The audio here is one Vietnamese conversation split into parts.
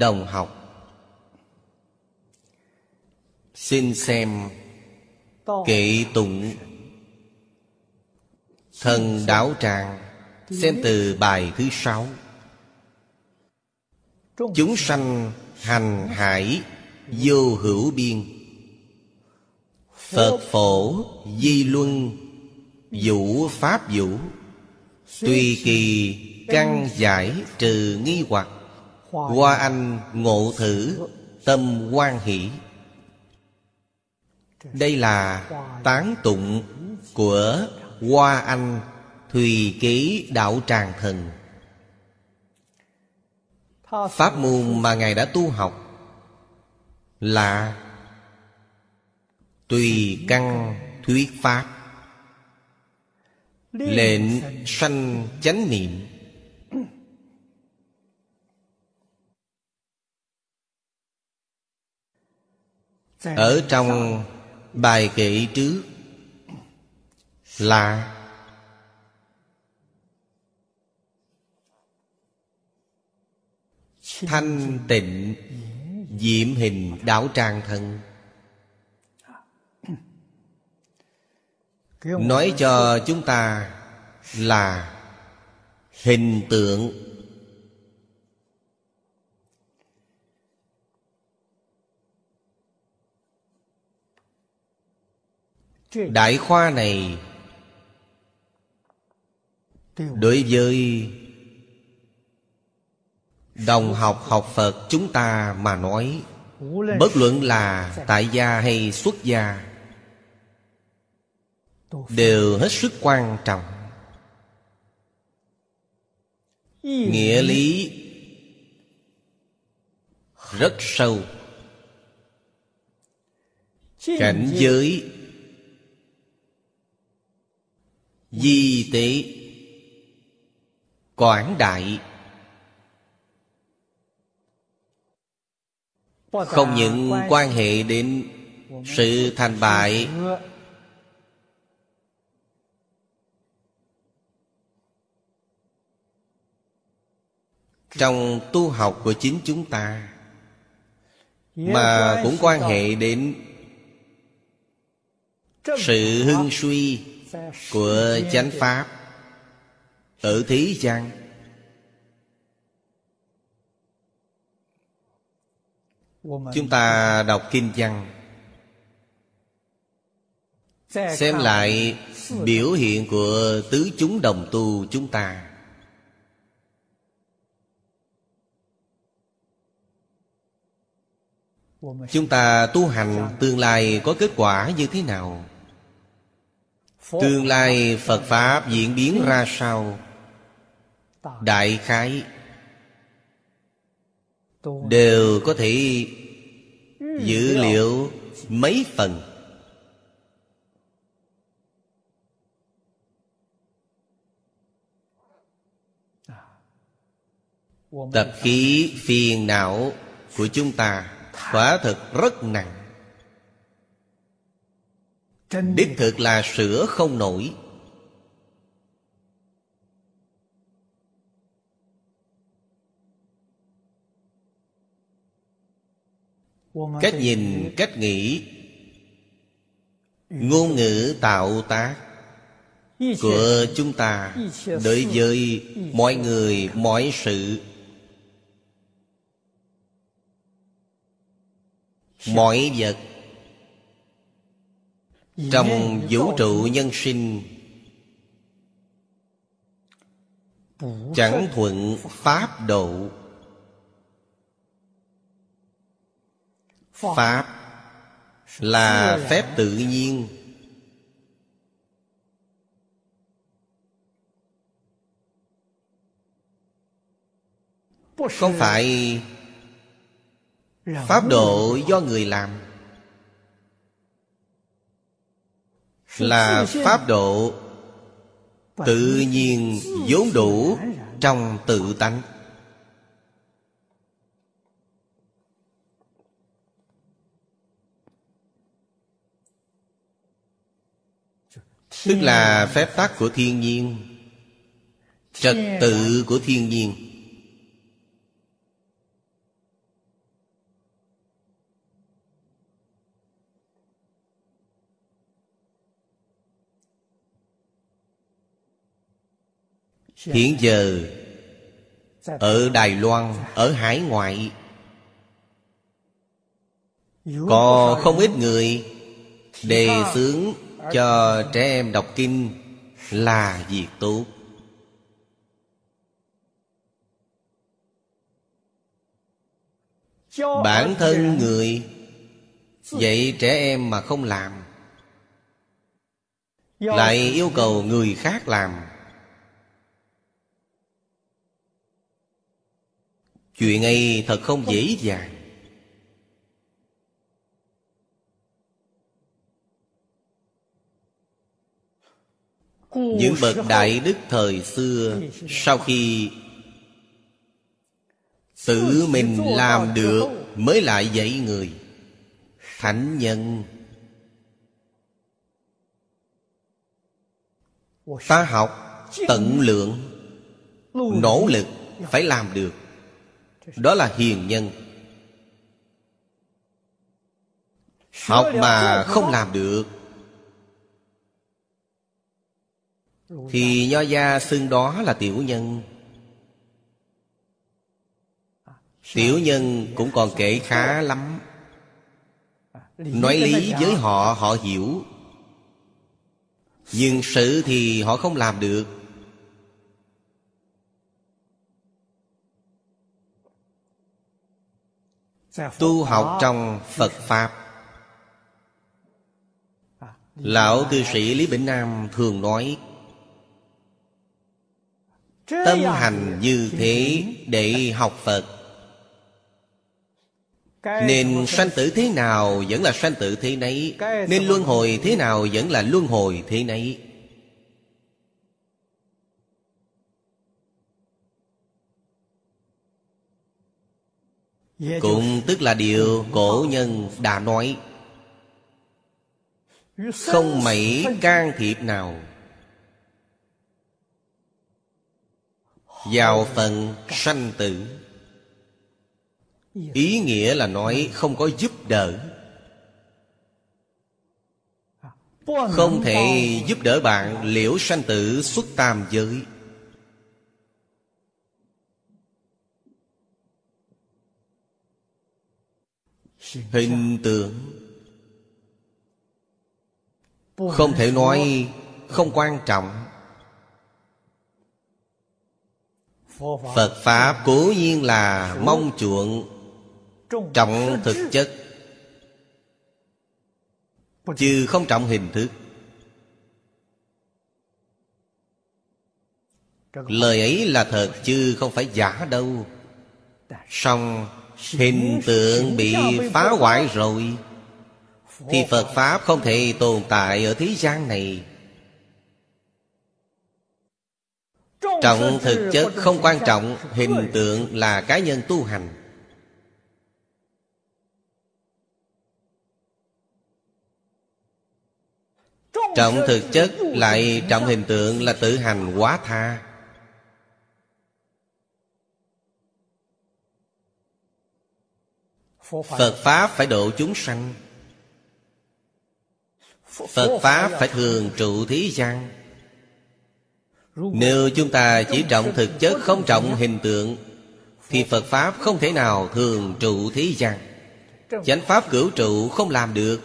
đồng học. Xin xem kệ tụng thần đạo tràng xem từ bài thứ sáu. Chúng sanh hành hải vô hữu biên. Phật phổ, di luân, vũ pháp vũ. Tùy kỳ, căn giải trừ nghi hoặc hoa anh ngộ thử tâm quan hỷ. Đây là tán tụng của hoa anh thùy ký đạo tràng thần. Pháp môn mà ngài đã tu học là tùy căn thuyết pháp. Lệnh sanh chánh niệm. Ở trong bài kệ trước là thanh tịnh diệm hình đạo tràng thân. Nói cho chúng ta là hình tượng đại khoa này đối với đồng học học phật chúng ta mà nói bất luận là tại gia hay xuất gia đều hết sức quan trọng. Nghĩa lý. rất sâu. Cảnh giới di tế. Quảng đại. Không những quan hệ đến sự thành bại, trong tu học của chính chúng ta, mà cũng quan hệ đến sự hưng suy của chánh pháp. Ở thế gian chúng ta đọc kinh văn. Xem lại biểu hiện của tứ chúng đồng tu chúng ta. Chúng ta tu hành tương lai có kết quả như thế nào? Tương lai phật pháp diễn biến ra sao? Đại khái đều có thể dữ liệu mấy phần. Tập khí phiền não của chúng ta quả thực rất nặng đích thực là sửa không nổi. Cách nhìn cách nghĩ. Ngôn ngữ tạo tác. Của chúng ta đối với mọi người mọi sự. Mọi vật trong vũ trụ nhân sinh, chẳng thuận pháp độ. Pháp là phép tự nhiên. Không phải pháp độ do người làm. là pháp độ tự nhiên vốn đủ trong tự tánh. Tức là phép tắc của thiên nhiên trật tự của thiên nhiên. Hiện giờ, Ở Đài Loan, Ở hải ngoại, Có không ít người Đề xướng cho trẻ em đọc kinh Là việc tốt. Bản thân người Dạy trẻ em mà không làm, Lại yêu cầu người khác làm. Chuyện ấy thật không dễ dàng. Những bậc đại đức thời xưa, Sau khi Tự mình làm được, Mới lại dạy người. Thánh nhân, Ta học tận lượng, Nỗ lực phải làm được. Đó là hiền nhân. Học mà không làm được. Thì nho gia xưng đó là tiểu nhân. Tiểu nhân cũng còn kể khá lắm. Nói lý với họ họ hiểu. Nhưng sự thì họ không làm được. Tu học trong Phật Pháp. Lão cư sĩ Lý Bỉnh Nam thường nói, Tâm hành như thế để học Phật. Nên sanh tử thế nào vẫn là sanh tử thế nấy, Nên luân hồi thế nào vẫn là luân hồi thế nấy. Dạ, dạ. Cũng tức là điều cổ nhân đã nói. Không mấy can thiệp nào. Vào phần sanh tử. Ý nghĩa là nói không có giúp đỡ. Không thể giúp đỡ bạn liễu sanh tử xuất tam giới. Hình tượng. Không thể nói không quan trọng. Phật Pháp cố nhiên là mong chuộng Trọng thực chất, Chứ không trọng hình thức. Lời ấy là thật, chứ không phải giả đâu. Song hình tượng bị phá hoại rồi. Thì Phật Pháp không thể tồn tại ở thế gian này. Trọng thực chất không quan trọng Hình tượng là cá nhân tu hành. Trọng thực chất lại trọng hình tượng là tự hành quá tha Phật Pháp phải độ chúng sanh. Phật Pháp phải thường trụ thế gian. Nếu chúng ta chỉ trọng thực chất không trọng hình tượng Thì Phật Pháp không thể nào thường trụ thế gian. Chánh Pháp cửu trụ không làm được.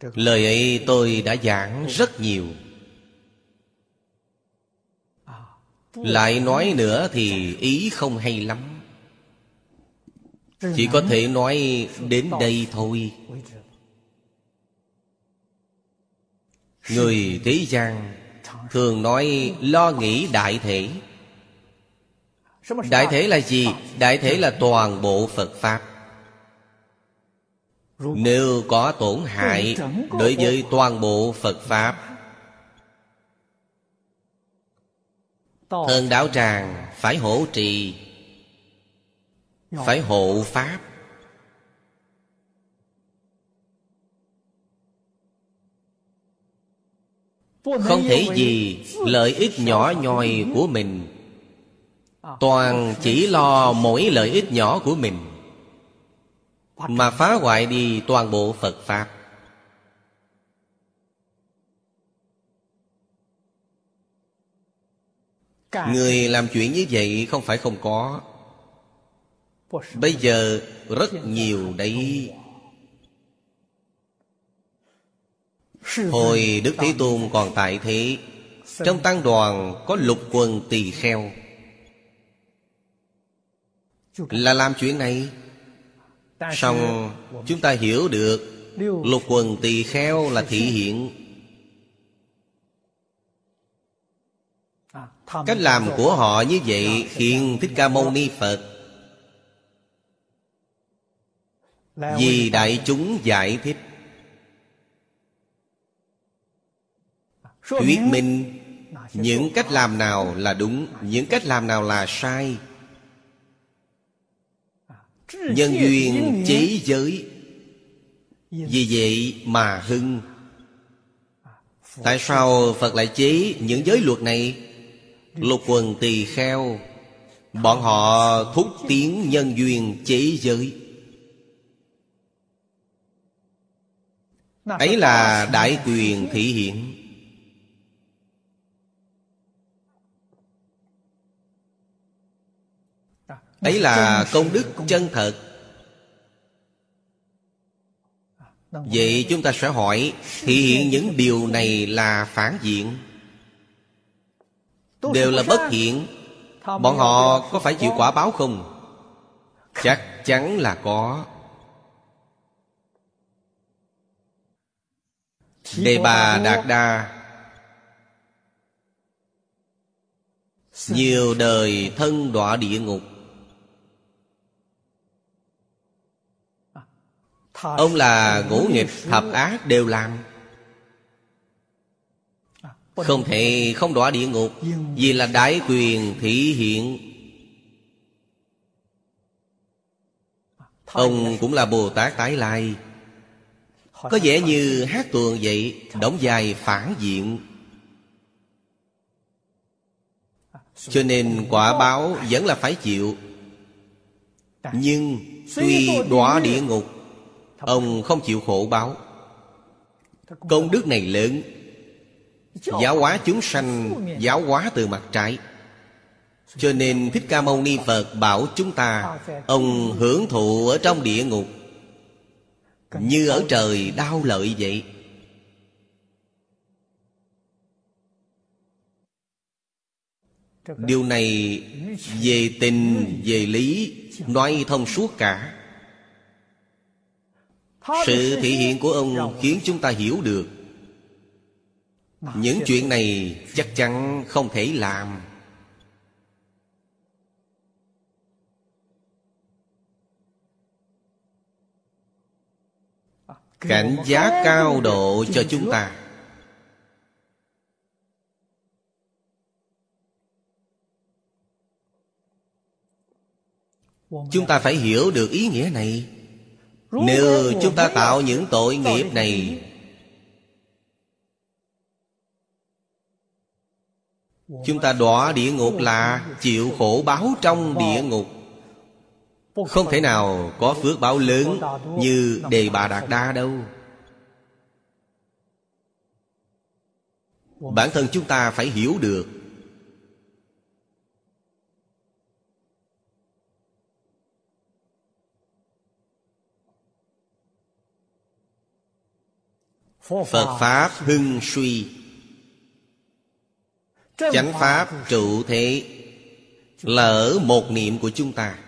Lời ấy tôi đã giảng rất nhiều Lại nói nữa thì ý không hay lắm. Chỉ có thể nói đến đây thôi. Người thế gian Thường nói lo nghĩ đại thể. Đại thể là gì? Đại thể là toàn bộ Phật Pháp. Nếu có tổn hại Đối với toàn bộ Phật Pháp Hơn đạo tràng phải hỗ trì Phải hộ pháp. Không thể gì lợi ích nhỏ nhoi của mình. Toàn chỉ lo mỗi lợi ích nhỏ của mình. Mà phá hoại đi toàn bộ Phật Pháp. Người làm chuyện như vậy không phải không có. Bây giờ rất nhiều đấy. Hồi Đức Thế Tôn còn tại thế Trong tăng đoàn có lục quần tỳ kheo. Là làm chuyện này. Xong chúng ta hiểu được Lục quần tỳ kheo là thị hiện Cách làm của họ như vậy Khiến Thích Ca Mâu Ni Phật. Vì đại chúng giải thích. Thuyết minh Những cách làm nào là đúng, Những cách làm nào là sai. Nhân duyên chế giới. Vì vậy mà hưng. Tại sao Phật lại chế những giới luật này? Lục quần tỳ kheo, Bọn họ thúc tiến nhân duyên chế giới. Ấy là đại quyền thị hiện Ấy là công đức chân thật. Vậy chúng ta sẽ hỏi Thì hiện những điều này là phản diện? Đều là bất hiện. Bọn họ có phải chịu quả báo không? Chắc chắn là có. Đề bà Đạt Đa. Nhiều đời thân đọa địa ngục. Ông là ngũ nghịch thập ác đều làm không thể không đọa địa ngục, Vì là đại quyền thị hiện. Ông cũng là Bồ Tát tái lai. Có vẻ như hát tuồng vậy, Đóng dài phản diện. Cho nên quả báo vẫn là phải chịu. Nhưng tuy đọa địa ngục, Ông không chịu khổ báo. Công đức này lớn Giáo hóa chúng sanh Giáo hóa từ mặt trái. Cho nên Thích Ca Mâu Ni Phật bảo chúng ta Ông hưởng thụ ở trong địa ngục Như ở trời đau lợi vậy. Điều này về tình, về lý Nói thông suốt cả. Sự thể hiện của ông khiến chúng ta hiểu được những chuyện này chắc chắn không thể làm. Cảnh giá cao độ cho chúng ta. Chúng ta phải hiểu được ý nghĩa này. Nếu chúng ta tạo những tội nghiệp này Chúng ta đọa địa ngục là chịu khổ báo trong địa ngục. Không thể nào có phước báo lớn như Đề Bà Đạt Đa đâu. Bản thân chúng ta phải hiểu được. Phật Pháp hưng suy Chánh Pháp trụ thế Là ở một niệm của chúng ta.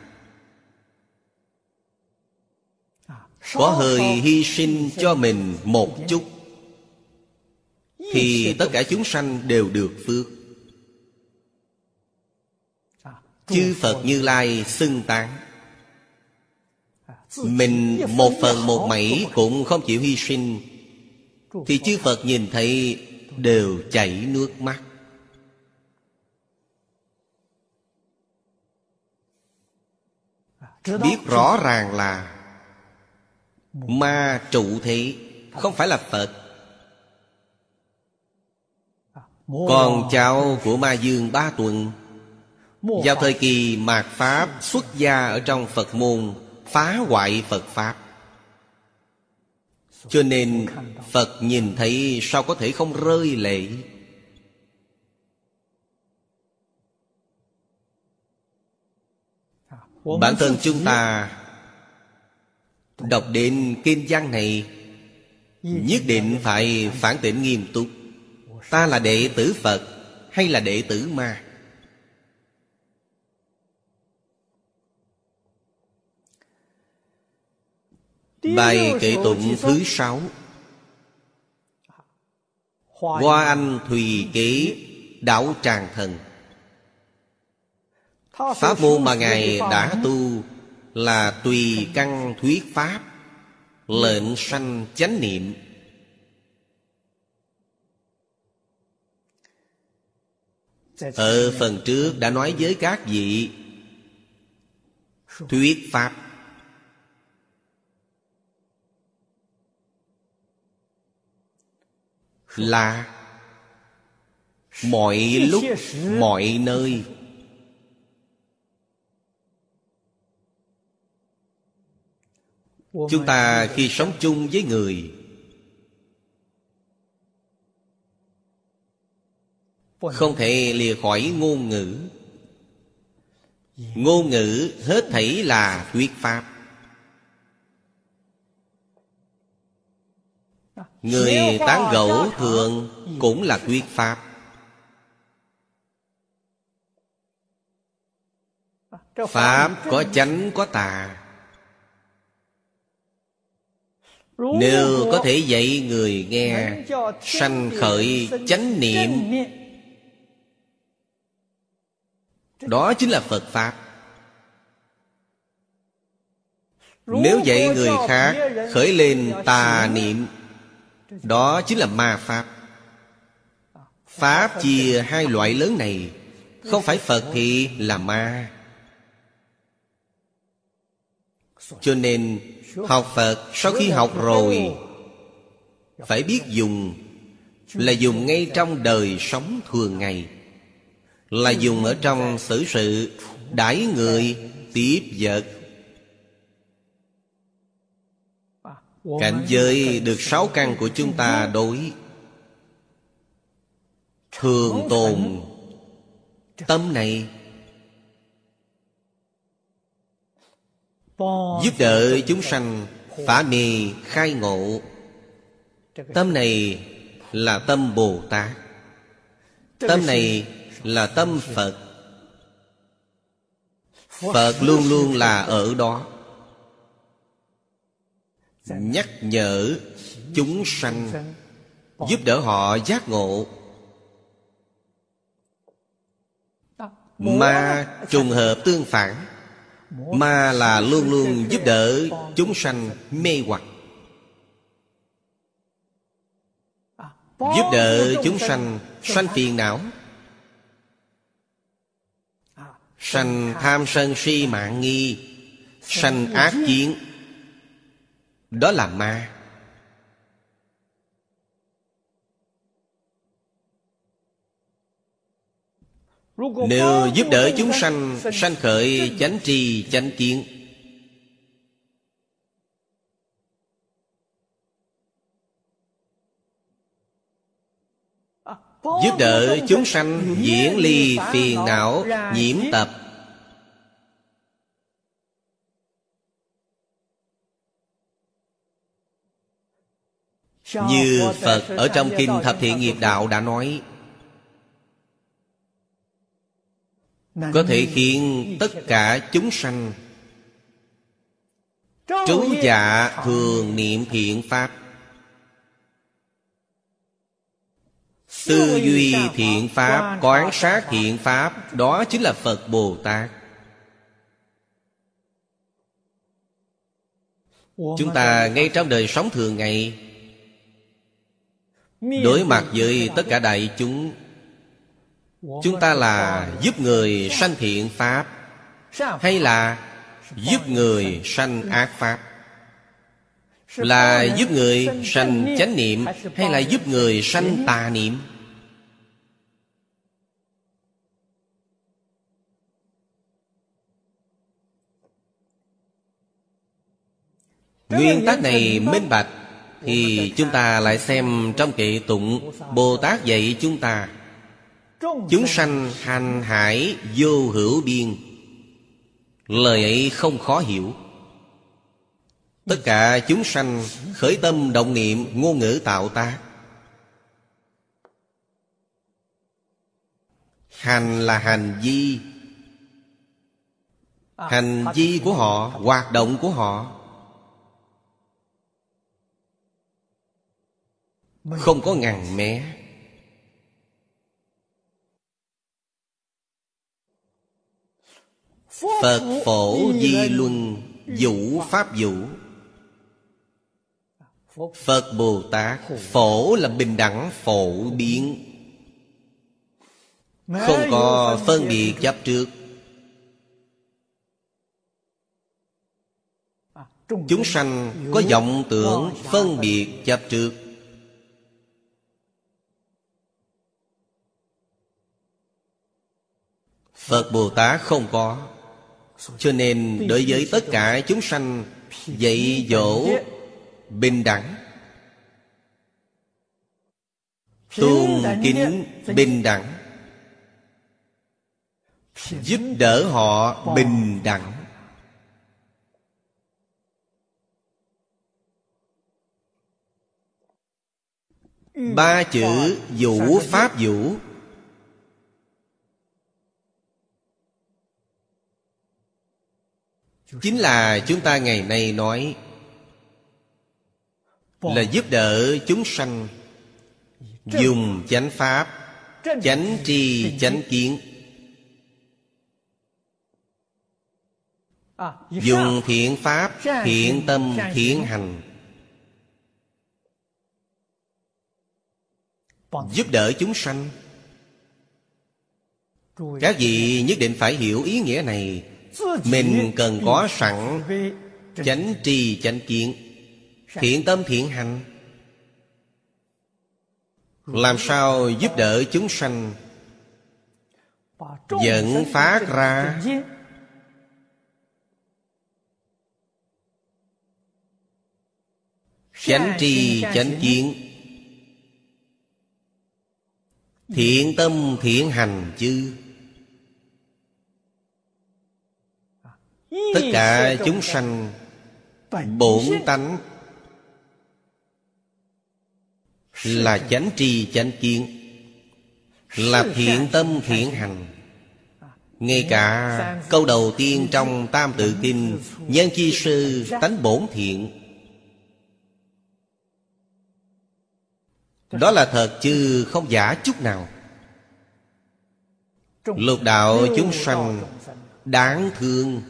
Có hơi hy sinh cho mình một chút Thì tất cả chúng sanh đều được phước. Chư Phật Như Lai xưng tán. Mình một phần một mảy cũng không chịu hy sinh. Thì chư Phật nhìn thấy Đều chảy nước mắt Biết rõ ràng là Ma trụ thế Không phải là Phật. Con cháu của Ma Dương ba tuần Vào thời kỳ mạt Pháp xuất gia ở trong Phật môn Phá hoại Phật Pháp. Cho nên Phật nhìn thấy sao có thể không rơi lệ Bản thân chúng ta Đọc đến kinh văn này Nhất định phải phản tỉnh nghiêm túc. Ta là đệ tử Phật Hay là đệ tử ma? Bài kệ tụng thứ sáu. Hoa Anh Thùy Kế Đảo Tràng Thần Pháp môn mà Ngài đã tu Là tùy căn thuyết Pháp Lệnh sanh chánh niệm. Ở phần trước đã nói với các vị Thuyết Pháp. Là Mọi lúc, mọi nơi Chúng ta khi sống chung với người Không thể lìa khỏi ngôn ngữ. Ngôn ngữ hết thảy là thuyết pháp. Người tán gẫu thường cũng là thuyết pháp. Pháp có chánh có tà Nếu có thể dạy người nghe Sanh khởi chánh niệm. Đó chính là Phật Pháp. Nếu dạy người khác khởi lên tà niệm Đó chính là ma Pháp. Pháp chia hai loại lớn này. Không phải Phật thì là ma. Cho nên Học Phật sau khi học rồi. Phải biết dùng. Là dùng ngay trong đời sống thường ngày. Là dùng ở trong xử sự Đãi người Tiếp vật. Cảnh giới được sáu căn của chúng ta đối. Thường tồn. Tâm này Giúp đỡ chúng sanh Phá mê khai ngộ. Tâm này là tâm Bồ Tát. Tâm này là tâm Phật. Phật luôn luôn là ở đó. Nhắc nhở chúng sanh Giúp đỡ họ giác ngộ. Mà trùng hợp tương phản mà là luôn luôn giúp đỡ chúng sanh mê hoặc. Giúp đỡ chúng sanh sanh phiền não. Sanh tham sân si mạng nghi, Sanh ác chiến Đó là ma. Nếu giúp đỡ chúng sanh Sanh khởi chánh trì chánh kiến. Giúp đỡ chúng sanh diễn ly phiền não nhiễm tập. Như Phật ở trong Kinh Thập Thiện Nghiệp Đạo đã nói có thể khiến tất cả chúng sanh trú dạ thường niệm thiện pháp. Tư duy thiện pháp quán sát thiện pháp đó chính là phật bồ tát. Chúng ta ngay trong đời sống thường ngày đối mặt với tất cả đại chúng chúng ta là giúp người sanh thiện pháp, hay là giúp người sanh ác pháp? Là giúp người sanh chánh niệm, hay là giúp người sanh tà niệm? Nguyên tắc này minh bạch thì chúng ta lại xem trong kệ tụng bồ tát dạy chúng ta. Chúng sanh hành hải vô hữu biên. Lời ấy không khó hiểu. Tất cả chúng sanh khởi tâm động niệm ngôn ngữ tạo tác Hành là hành vi. Hành vi của họ, hoạt động của họ. Không có ngàn mé Phật phổ di luân Vũ pháp vũ. Phật Bồ Tát Phổ là bình đẳng phổ biến. Không có phân biệt chấp trước. Chúng sanh có vọng tưởng phân biệt chấp trước. Phật Bồ Tát không có. Cho nên đối với tất cả chúng sanh, Dạy dỗ bình đẳng. Tôn kính bình đẳng. Giúp đỡ họ bình đẳng. Ba chữ vũ pháp vũ. Chính là chúng ta ngày nay nói Là giúp đỡ chúng sanh Dùng chánh pháp, Chánh tri, chánh kiến, Dùng thiện pháp, Thiện tâm, thiện hành, Giúp đỡ chúng sanh. Các vị nhất định phải hiểu ý nghĩa này. Mình cần có sẵn Chánh tri chánh kiến Thiện tâm thiện hành Làm sao giúp đỡ chúng sanh Dẫn phát ra Chánh tri chánh kiến Thiện tâm thiện hành chứ Tất cả chúng sanh Bổn tánh Là chánh tri chánh kiến Là thiện tâm thiện hành. Ngay cả câu đầu tiên trong Tam Tự Kinh Nhân chi sư tánh bổn thiện. Đó là thật chứ không giả chút nào. Lục đạo chúng sanh. Đáng thương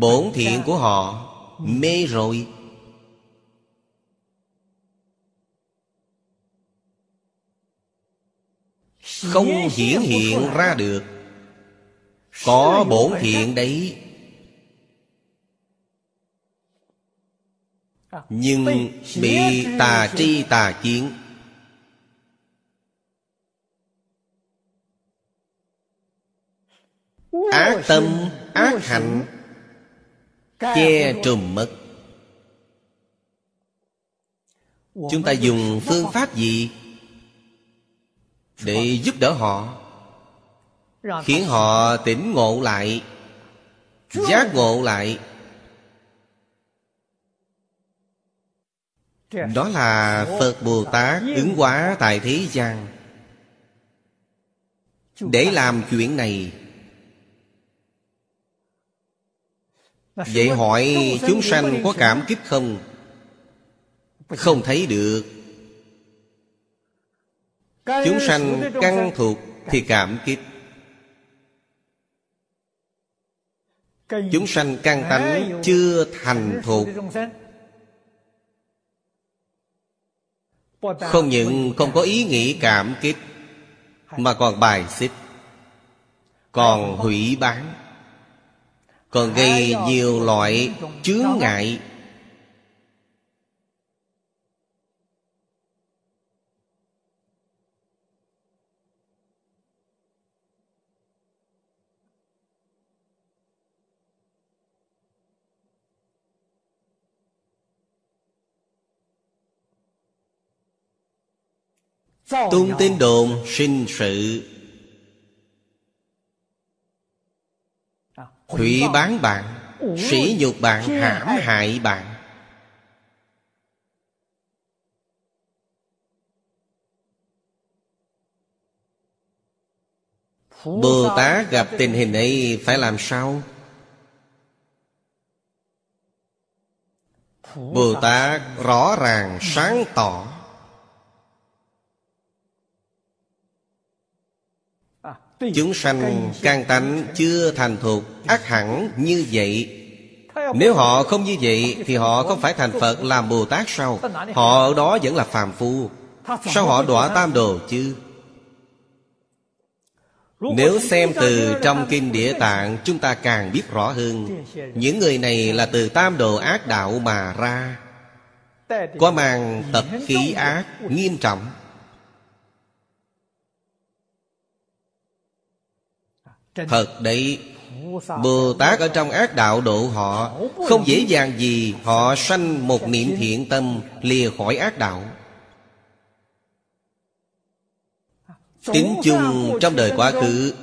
Bổn thiện của họ Mê rồi. Không hiển hiện ra được. Có bổn thiện đấy. Nhưng bị tà tri tà kiến. Ác tâm, ác hạnh Che trùm mất Chúng ta dùng phương pháp gì Để giúp đỡ họ? Khiến họ tỉnh ngộ lại Giác ngộ lại. Đó là Phật Bồ Tát ứng hóa tại thế gian. Để làm chuyện này Vậy hỏi chúng sanh có cảm kích không? Không thấy được. Chúng sanh căng thuộc thì cảm kích. Chúng sanh căn tánh chưa thành thuộc. Không những không có ý nghĩ cảm kích Mà còn bài xích. Còn hủy bán còn gây nhiều loại chướng ngại. Tung tin đồn sinh sự Hủy bán bạn Sỉ nhục bạn hãm hại bạn. Bồ Tát gặp tình hình ấy phải làm sao? Bồ Tát rõ ràng sáng tỏ Chúng sanh căn tánh chưa thành thục ác hẳn như vậy. Nếu họ không như vậy Thì họ không phải thành Phật làm Bồ Tát sao? Họ ở đó vẫn là phàm phu. Sao họ đọa tam đồ chứ? Nếu xem từ trong Kinh Địa Tạng Chúng ta càng biết rõ hơn. Những người này là từ tam đồ ác đạo mà ra. Có mang tập khí ác nghiêm trọng Thật đấy. Bồ Tát ở trong ác đạo độ họ Không dễ dàng gì Họ sanh một niệm thiện tâm Lìa khỏi ác đạo. Tính chung trong đời quá khứ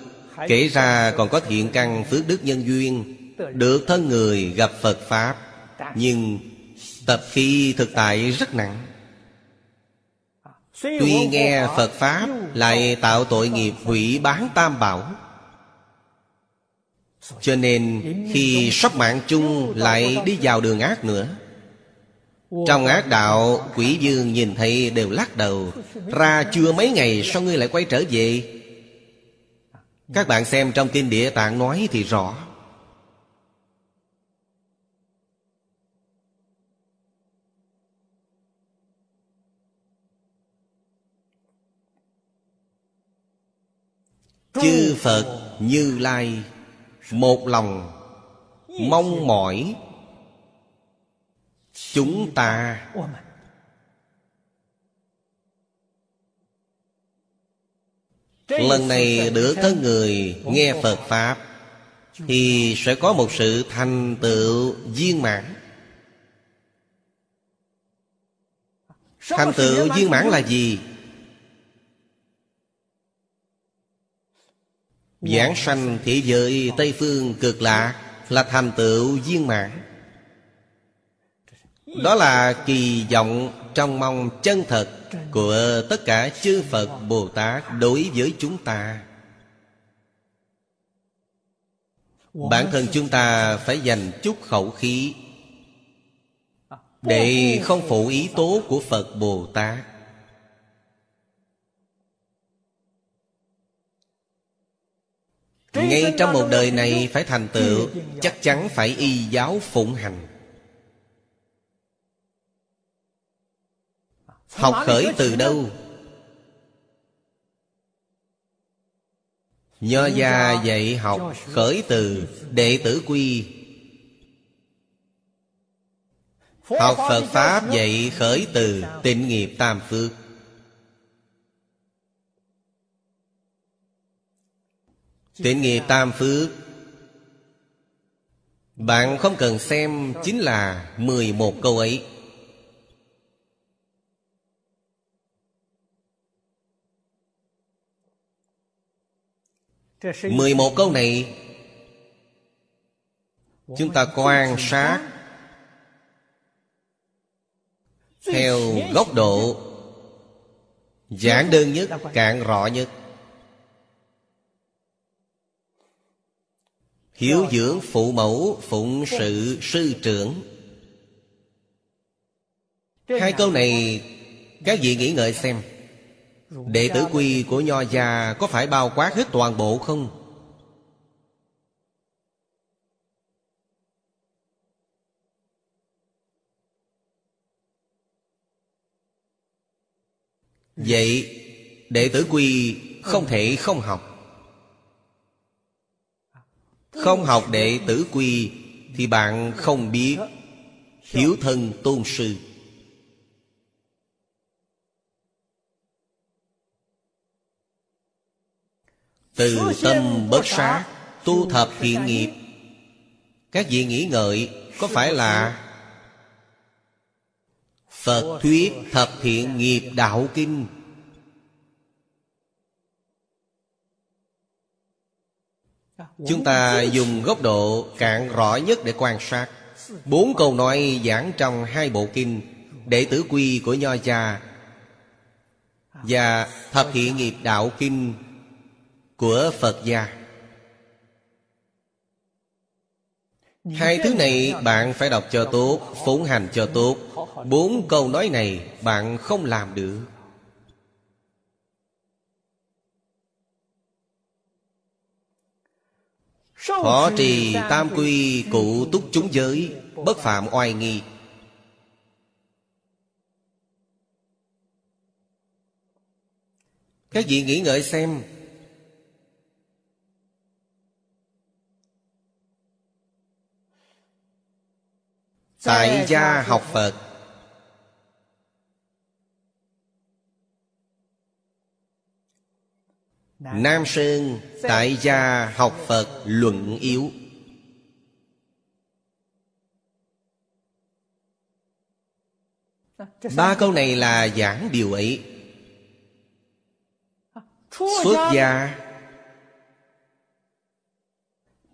Kể ra còn có thiện căn phước đức nhân duyên Được thân người gặp Phật Pháp. Nhưng tập khi thực tại rất nặng. Tuy nghe Phật Pháp Lại tạo tội nghiệp hủy bán tam bảo cho nên khi sắp mạng chung lại đi vào đường ác nữa, Trong ác đạo, quỷ dương nhìn thấy đều lắc đầu, Ra chưa mấy ngày sao ngươi lại quay trở về? Các bạn xem trong kinh địa tạng nói thì rõ. Chư Phật Như Lai một lòng mong mỏi chúng ta. Lần này được thân người nghe phật pháp thì sẽ có một sự thành tựu viên mãn. Thành tựu viên mãn là gì? Giảng sanh thế giới Tây Phương cực lạc Là thành tựu viên mãn. Đó là kỳ vọng trong mong chân thật Của tất cả chư Phật Bồ Tát đối với chúng ta. Bản thân chúng ta phải dành chút khẩu khí Để không phụ ý tố của Phật Bồ Tát. Ngay trong một đời này phải thành tựu chắc chắn phải y giáo phụng hành. Học khởi từ đâu? nho gia dạy học khởi từ đệ tử quy. Học phật pháp dạy khởi từ tịnh nghiệp tam phước Tịnh nghiệp tam phước. Bạn không cần xem chính là 11 câu ấy. mười một câu này Chúng ta quan sát Theo góc độ Giản đơn nhất, cạn rõ nhất. Hiếu dưỡng phụ mẫu Phụng sự sư trưởng. Hai câu này Các vị nghĩ ngợi xem. Đệ tử quy của Nho gia Có phải bao quát hết toàn bộ không? Vậy đệ tử quy không thể không học không học đệ tử quy, Thì bạn không biết Hiếu thân tôn sư. Từ tâm bớt sát, Tu thập thiện nghiệp, Các vị nghĩ ngợi Có phải là Phật thuyết thập thiện nghiệp đạo kinh? Chúng ta dùng góc độ cạn rõ nhất để quan sát. Bốn câu nói giảng trong hai bộ kinh, Đệ tử quy của Nho Cha Và Thập Hiện Nghiệp Đạo Kinh của Phật gia. Hai thứ này bạn phải đọc cho tốt Phụng hành cho tốt. Bốn câu nói này bạn không làm được. Thọ trì tam quy cụ túc chúng giới Bất phạm oai nghi. Các vị nghĩ ngợi xem. Tại gia học Phật Nam Sơn, Tại gia học Phật luận yếu. Ba câu này là giảng điều ấy. Xuất gia.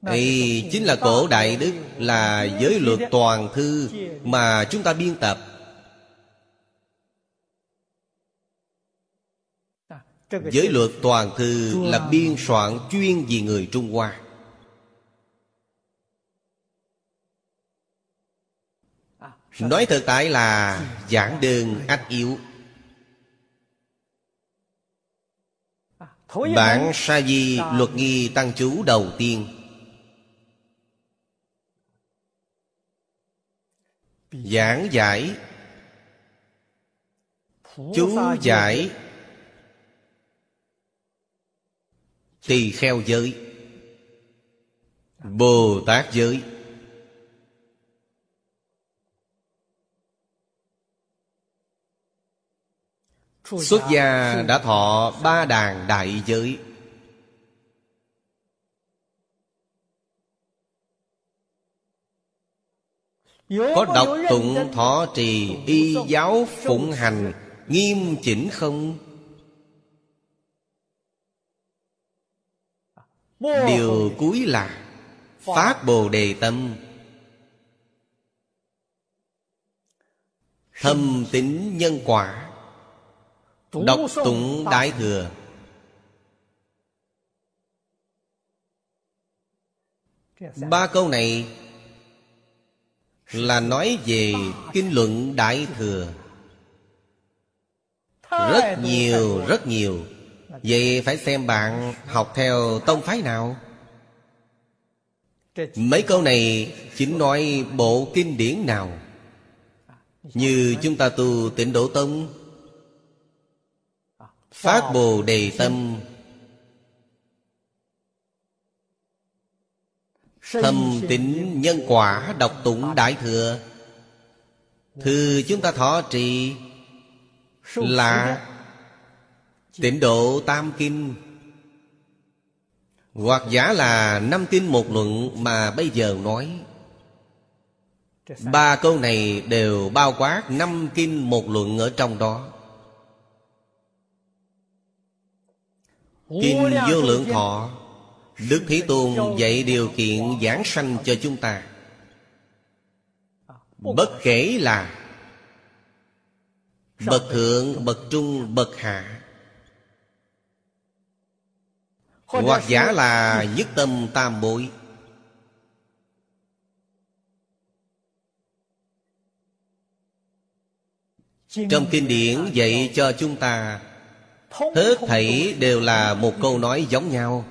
Thì chính là cổ đại đức, Là giới luật toàn thư Mà chúng ta biên tập. Giới luật toàn thư là biên soạn chuyên vì người Trung Hoa. Nói thực tại là giảng đơn ách yếu. Bản sa di luật nghi tăng chú đầu tiên. Giảng giải. Chú giải Tỳ kheo giới. Bồ Tát giới. Xuất gia đã thọ ba đàn đại giới. Có đọc tụng thọ trì y giáo phụng hành, Nghiêm chỉnh không? Điều cuối là Phát Bồ Đề Tâm. Thâm tính nhân quả Đọc tụng Đại Thừa. Ba câu này Là nói về kinh luận Đại Thừa. Rất nhiều, rất nhiều Vậy phải xem bạn học theo tông phái nào? Mấy câu này chính nói bộ kinh điển nào? Như chúng ta tu tịnh độ tông, Phát Bồ Đề Tâm, Thâm tính nhân quả đọc tụng Đại Thừa. Thư chúng ta thọ trì Là Tịnh độ Tam Kinh. Hoặc giả là năm kinh một luận mà bây giờ nói. Ba câu này đều bao quát năm kinh một luận ở trong đó. Kinh vô lượng thọ Đức Thế Tôn dạy điều kiện giảng sanh cho chúng ta. Bất kể là Bậc thượng, bậc trung, bậc hạ Hoặc giả là nhất tâm tam bội. Trong kinh điển dạy cho chúng ta Hết thảy đều là một câu nói giống nhau.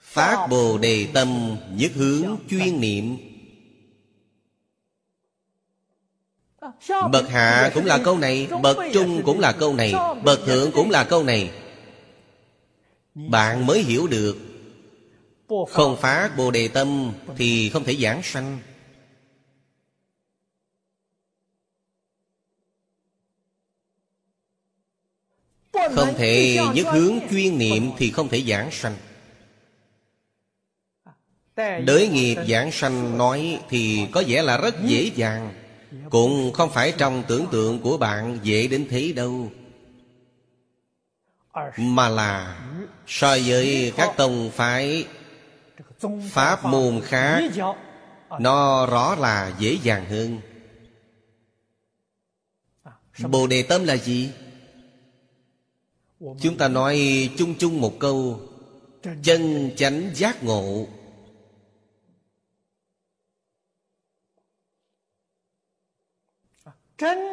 Phát Bồ Đề Tâm nhất hướng chuyên niệm. Bậc hạ cũng là câu này Bậc trung cũng là câu này Bậc thượng cũng là câu này Bạn mới hiểu được. Không phát Bồ Đề Tâm Thì không thể giảng sanh. Không thể nhất hướng chuyên niệm Thì không thể giảng sanh. Đới nghiệp giảng sanh nói Thì có vẻ là rất dễ dàng. Cũng không phải trong tưởng tượng của bạn dễ đến thế đâu mà là so với các tông phái Pháp môn khác, Nó rõ là dễ dàng hơn. Bồ Đề Tâm là gì? Chúng ta nói chung chung một câu, Chân chánh giác ngộ.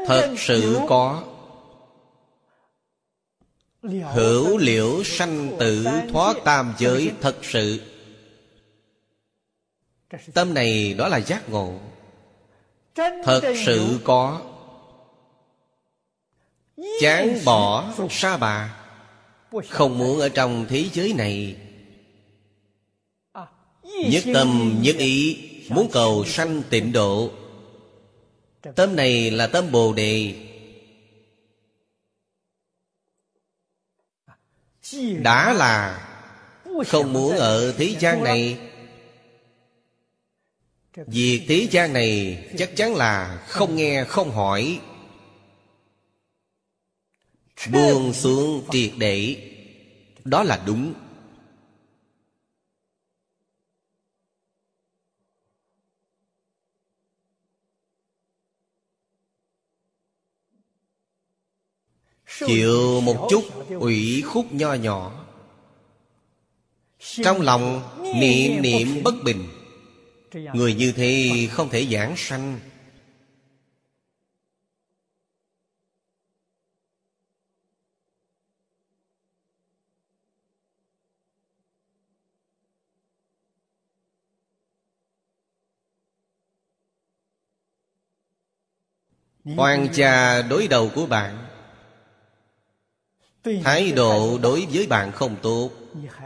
Thật sự có. Hữu liễu sanh tử thoát tam giới thật sự. Tâm này đó là giác ngộ. Thật sự có. Chán bỏ sa bà. Không muốn ở trong thế giới này. Nhất tâm nhất ý. Muốn cầu sanh tịnh độ. Tâm này là tâm Bồ Đề Đã là Không muốn ở thế gian này. Việc thế gian này chắc chắn là không nghe không hỏi. Buông xuống triệt để. Đó là đúng Chịu một chút ủy khúc nho nhỏ. Trong lòng niệm niệm bất bình, Người như thế không thể giảng sanh. Hoàng trà đối đầu của bạn Thái độ đối với bạn không tốt.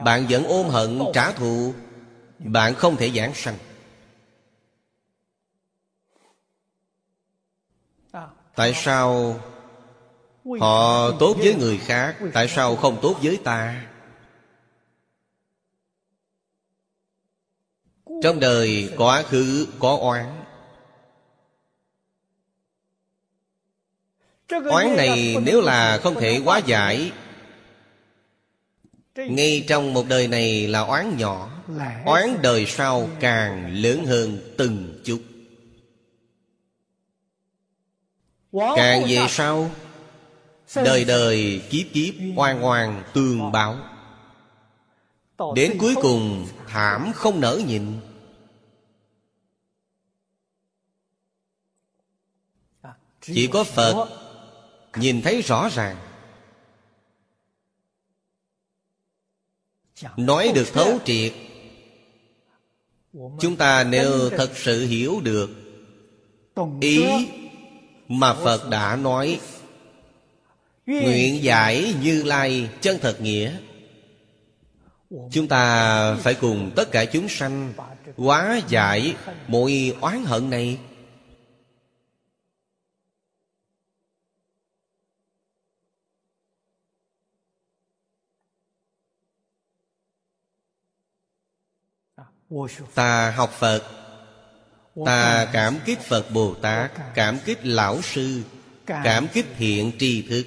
Bạn vẫn ôm hận trả thù. Bạn không thể giảng sanh. Tại sao Họ tốt với người khác? Tại sao không tốt với ta? Trong đời quá khứ có oán Oán này nếu là không thể hóa giải Ngay trong một đời này là oán nhỏ Oán đời sau càng lớn hơn từng chút. Càng về sau Đời đời kiếp kiếp oan oan tương báo Đến cuối cùng thảm không nở nhìn Chỉ có Phật Nhìn thấy rõ ràng. Nói được thấu triệt. Chúng ta nếu thật sự hiểu được Ý mà Phật đã nói, Nguyện giải Như Lai chân thật nghĩa, Chúng ta phải cùng tất cả chúng sanh Hóa giải mọi oán hận này. Ta học Phật. Ta cảm kích Phật Bồ Tát, Cảm kích Lão Sư, Cảm kích thiện tri thức.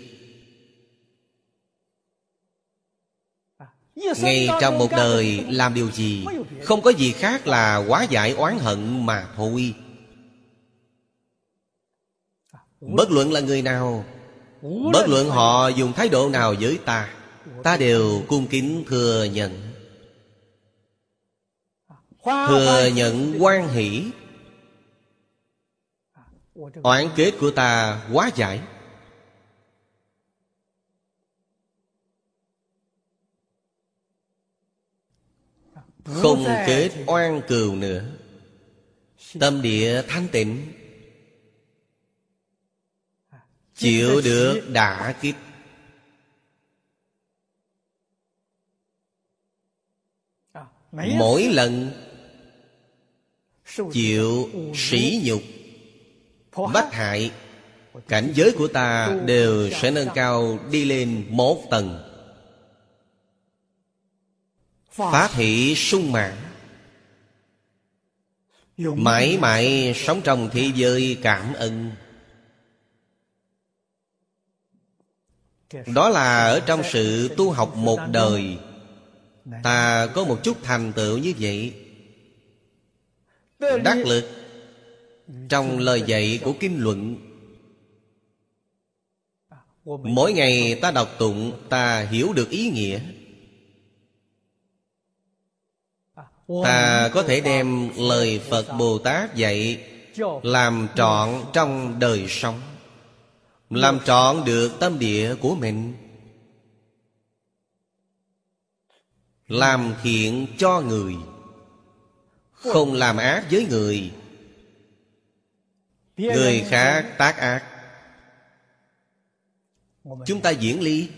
Ngay trong một đời làm điều gì, Không có gì khác là hóa giải oán hận mà thôi. Bất luận là người nào, Bất luận họ dùng thái độ nào với ta Ta đều cung kính thừa nhận. Thừa nhận quan hỷ. Oán kế của ta quá giải. Không kết oan cừu nữa. Tâm địa thanh tịnh. Chịu được đả kích Mỗi lần Chịu sỉ nhục, Bách hại, Cảnh giới của ta đều sẽ nâng cao đi lên một tầng. Phá thị sung mãn, Mãi mãi sống trong thế giới cảm ơn. Đó là ở trong sự tu học một đời, Ta có một chút thành tựu như vậy đắc lực. Trong lời dạy của kinh luận mỗi ngày ta đọc tụng ta hiểu được ý nghĩa. Ta có thể đem lời phật bồ tát dạy làm trọn trong đời sống làm trọn được tâm địa của mình làm thiện cho người không làm ác với người. Người khác tác ác. Chúng ta diễn ly.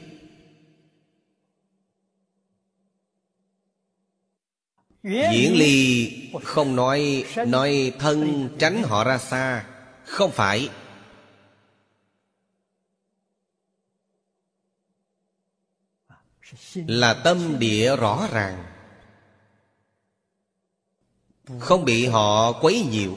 Diễn ly, không nói nói thân tránh họ ra xa. Không phải. Là tâm địa rõ ràng không bị họ quấy nhiễu.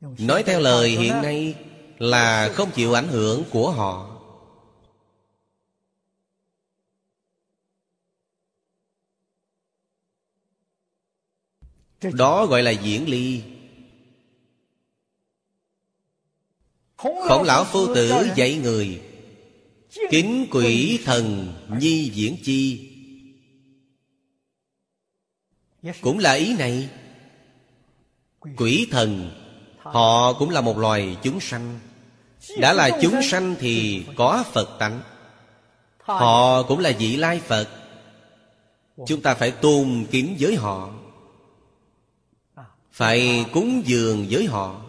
Nói theo lời hiện nay là không chịu ảnh hưởng của họ. Đó gọi là diễn ly. Khổng lão phu tử dạy người, kính quỷ thần nhi diễn chi cũng là ý này. Quỷ thần, họ cũng là một loài chúng sanh. Đã là chúng sanh thì có phật tánh. Họ cũng là vị lai phật. Chúng ta phải tôn kính với họ. Phải cúng dường với họ.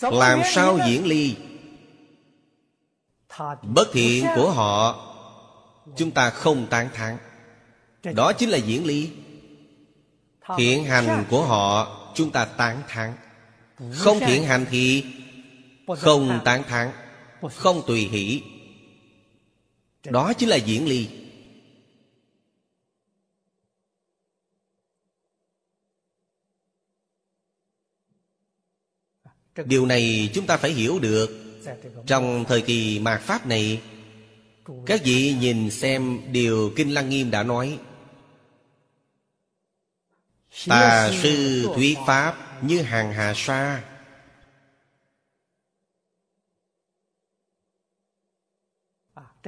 Làm sao diễn ly? Bất thiện của họ chúng ta không tán thán. Đó chính là diễn lý. thiện hành của họ, chúng ta tán thán. Không thiện hành thì không tán thán, không tùy hỷ. Đó chính là diễn ly điều này chúng ta phải hiểu được. Trong thời kỳ mạt pháp này các vị nhìn xem điều kinh lăng nghiêm đã nói. Tà sư thuyết pháp như hàng hà sa.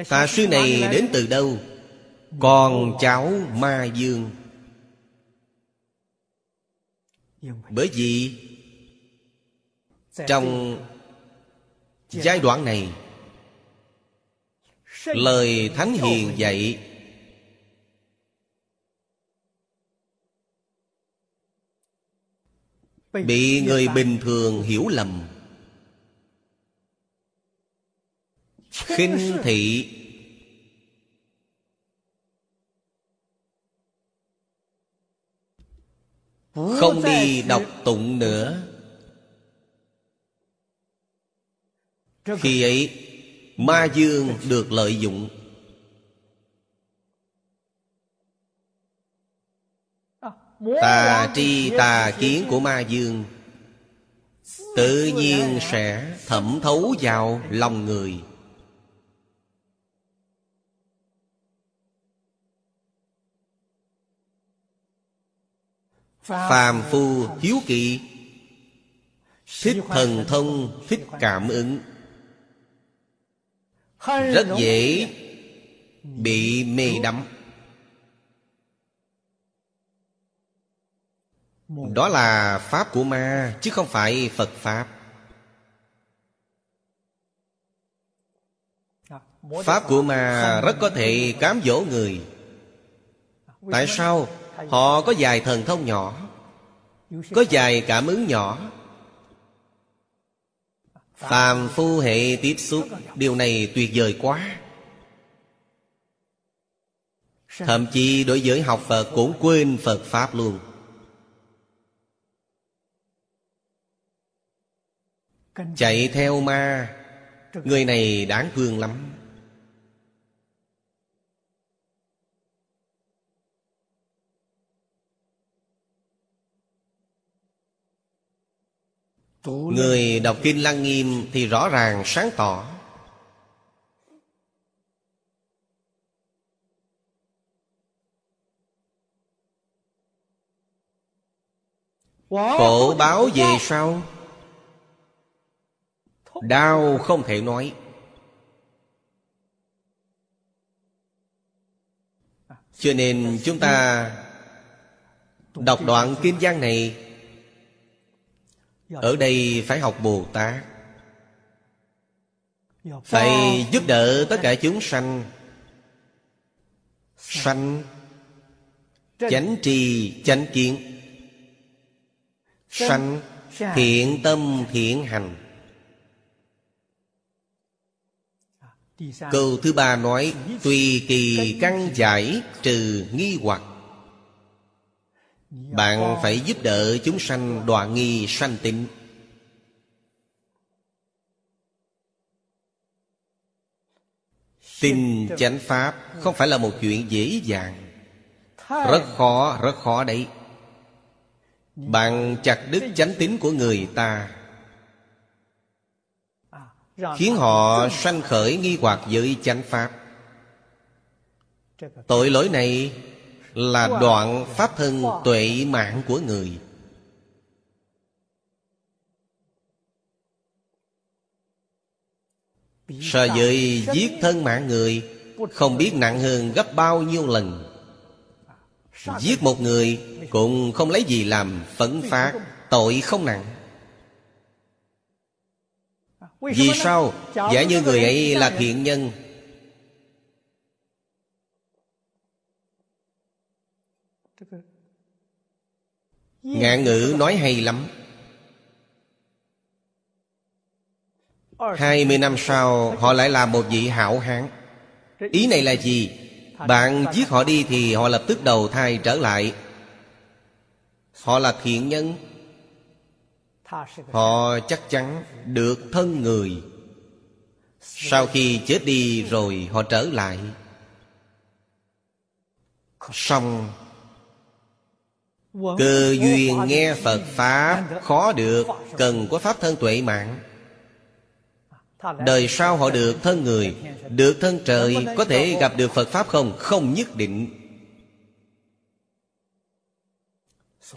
Tà sư này đến từ đâu? Con cháu ma dương. Bởi vì trong giai đoạn này lời thánh hiền dạy. Bị người bình thường hiểu lầm. Khinh thị. Không đi đọc tụng nữa. Khi ấy ma dương được lợi dụng. Tà tri tà kiến của ma dương tự nhiên sẽ thẩm thấu vào lòng người. Phàm phu hiếu kỵ, thích thần thông, thích cảm ứng rất dễ bị mê đắm. Đó là pháp của ma chứ không phải phật pháp. Pháp của ma rất có thể cám dỗ người. Tại sao? họ có vài thần thông nhỏ có vài cảm ứng nhỏ phàm phu hệ tiếp xúc, điều này tuyệt vời quá. Thậm chí đối với học phật cũng quên phật pháp luôn. Chạy theo ma, người này đáng thương lắm. Người đọc Kinh Lăng Nghiêm thì rõ ràng sáng tỏ. Khổ báo về sau. Đau không thể nói. Cho nên chúng ta Đọc đoạn kinh giang này. Ở đây phải học Bồ Tát. Phải giúp đỡ tất cả chúng sanh. Sanh, Chánh trì, chánh kiến. Sanh, thiện tâm, thiện hành. Câu thứ ba nói, Tùy kỳ căn giải trừ nghi hoặc. Bạn phải giúp đỡ chúng sanh đọa nghi sanh tịnh. Tin chánh pháp không phải là một chuyện dễ dàng. Rất khó, rất khó đấy. Bạn chặt đứt chánh tín của người ta Khiến họ sanh khởi nghi hoặc với chánh pháp. Tội lỗi này là đoạn pháp thân tuệ mạng của người. So với giết thân mạng người Không biết nặng hơn gấp bao nhiêu lần. Giết một người Cũng không lấy gì làm phấn phát Tội không nặng. Vì sao? Giả như người ấy là thiện nhân Ngạn ngữ nói hay lắm. Hai mươi năm sau, Họ lại là một vị hảo hán. Ý này là gì? Bạn giết họ đi thì họ lập tức đầu thai trở lại. Họ là thiện nhân. Họ chắc chắn được thân người. Sau khi chết đi rồi họ trở lại. Xong Cơ duyên nghe Phật Pháp khó được Cần có Pháp thân tuệ mạng. Đời sau họ được thân người Được thân trời Có thể gặp được Phật Pháp không? Không nhất định.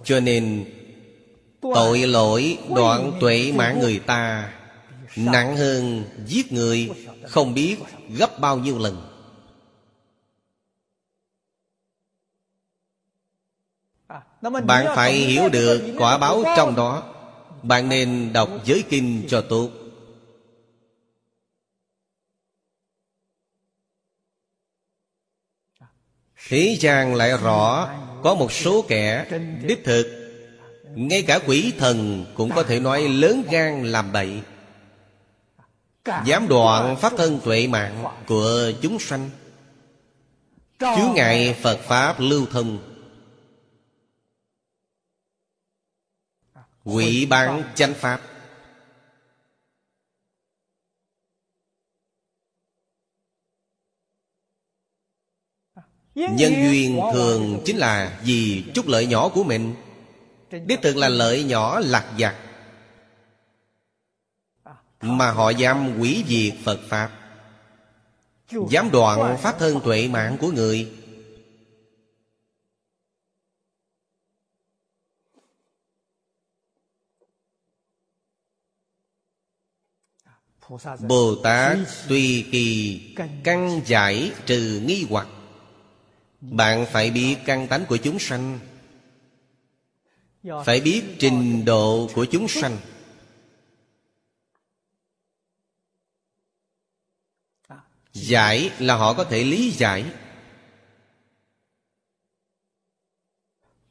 Cho nên Tội lỗi đoạn tuệ mạng người ta Nặng hơn giết người Không biết gấp bao nhiêu lần Bạn phải hiểu được quả báo trong đó. Bạn nên đọc giới kinh cho tốt. Thế gian lại rõ Có một số kẻ đích thực. Ngay cả quỷ thần Cũng có thể nói lớn gan làm bậy. Dám đoạn pháp thân tuệ mạng Của chúng sanh. Chứa ngại Phật Pháp lưu thông Quỷ bán chánh Pháp. Nhân duyên thường chính là vì chút lợi nhỏ của mình. Đích thực là lợi nhỏ lạc vặt Mà họ dám quỷ diệt Phật Pháp. Dám đoạn pháp thân tuệ mạng của người Bồ Tát tùy kỳ căn giải trừ nghi hoặc. Bạn phải biết căn tánh của chúng sanh. Phải biết trình độ của chúng sanh. Giải là họ có thể lý giải.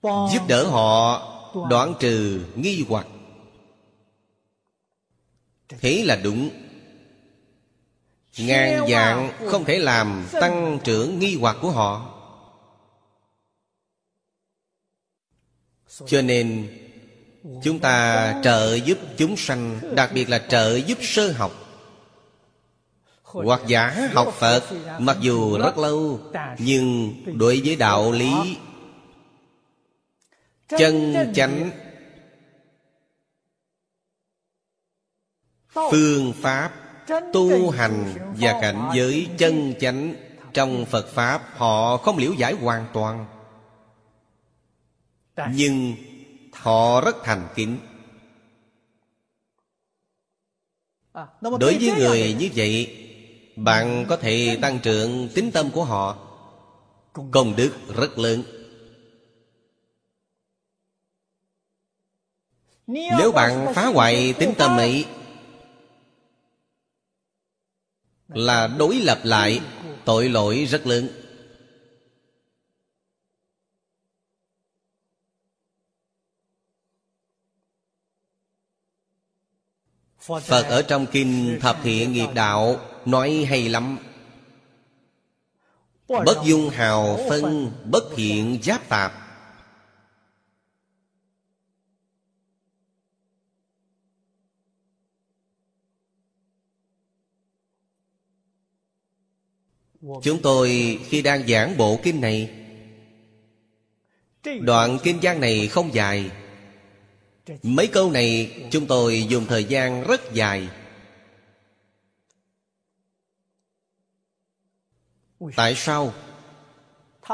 Giúp đỡ họ đoạn trừ nghi hoặc. Thế là đúng. Ngàn dạng không thể làm tăng trưởng nghi hoặc của họ. Cho nên Chúng ta trợ giúp chúng sanh Đặc biệt là trợ giúp sơ học. Hoặc giả học Phật Mặc dù rất lâu Nhưng đối với đạo lý Chân chánh Phương Pháp Tu hành và cảnh giới chân chánh Trong Phật Pháp, Họ không liễu giải hoàn toàn. Nhưng Họ rất thành kính. Đối với người như vậy, Bạn có thể tăng trưởng tính tâm của họ. Công đức rất lớn. Nếu bạn phá hoại tính tâm ấy Là đối lập lại, tội lỗi rất lớn. Phật ở trong kinh Thập Thiện Nghiệp Đạo Nói hay lắm. Bất dung hào phân, Bất hiện giáp tạp Chúng tôi khi đang giảng bộ kinh này, Đoạn kinh văn này không dài. Mấy câu này chúng tôi dùng thời gian rất dài. Tại sao?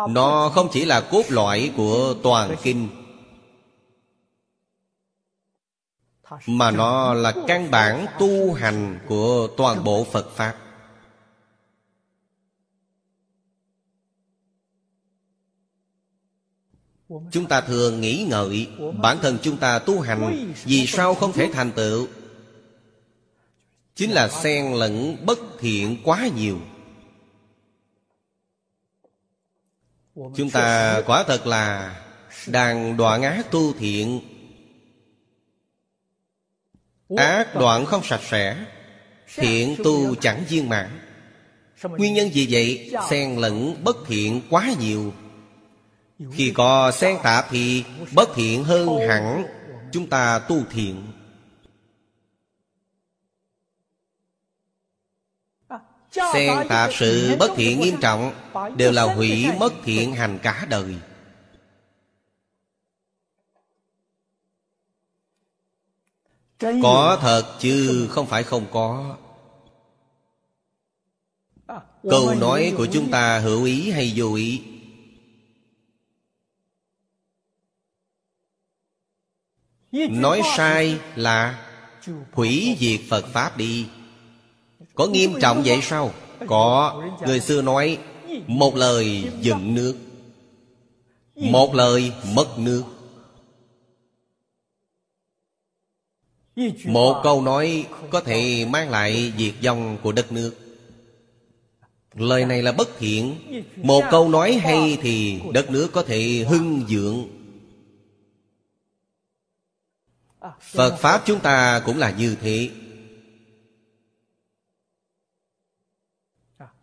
Nó không chỉ là cốt lõi của toàn kinh, Mà nó là căn bản tu hành của toàn bộ Phật Pháp. Chúng ta thường nghĩ ngợi Bản thân chúng ta tu hành Vì sao không thể thành tựu. Chính là xen lẫn bất thiện quá nhiều. Chúng ta quả thật là Đang đoạn ác tu thiện. Ác đoạn không sạch sẽ, Thiện tu chẳng viên mãn. Nguyên nhân gì vậy, Xen lẫn bất thiện quá nhiều khi có xen tạp thì bất thiện hơn hẳn Chúng ta tu thiện. Xen tạp sự bất thiện nghiêm trọng Đều là hủy mất thiện hành cả đời. Có thật chứ không phải không có. Câu nói của chúng ta hữu ý hay vô ý? Nói sai là Hủy diệt Phật Pháp đi. Có nghiêm trọng vậy sao? Có. Người xưa nói, Một lời dựng nước. Một lời mất nước. Một câu nói có thể mang lại diệt vong của đất nước. Lời này là bất thiện. Một câu nói hay thì đất nước có thể hưng dưỡng. Phật Pháp chúng ta cũng là như thế.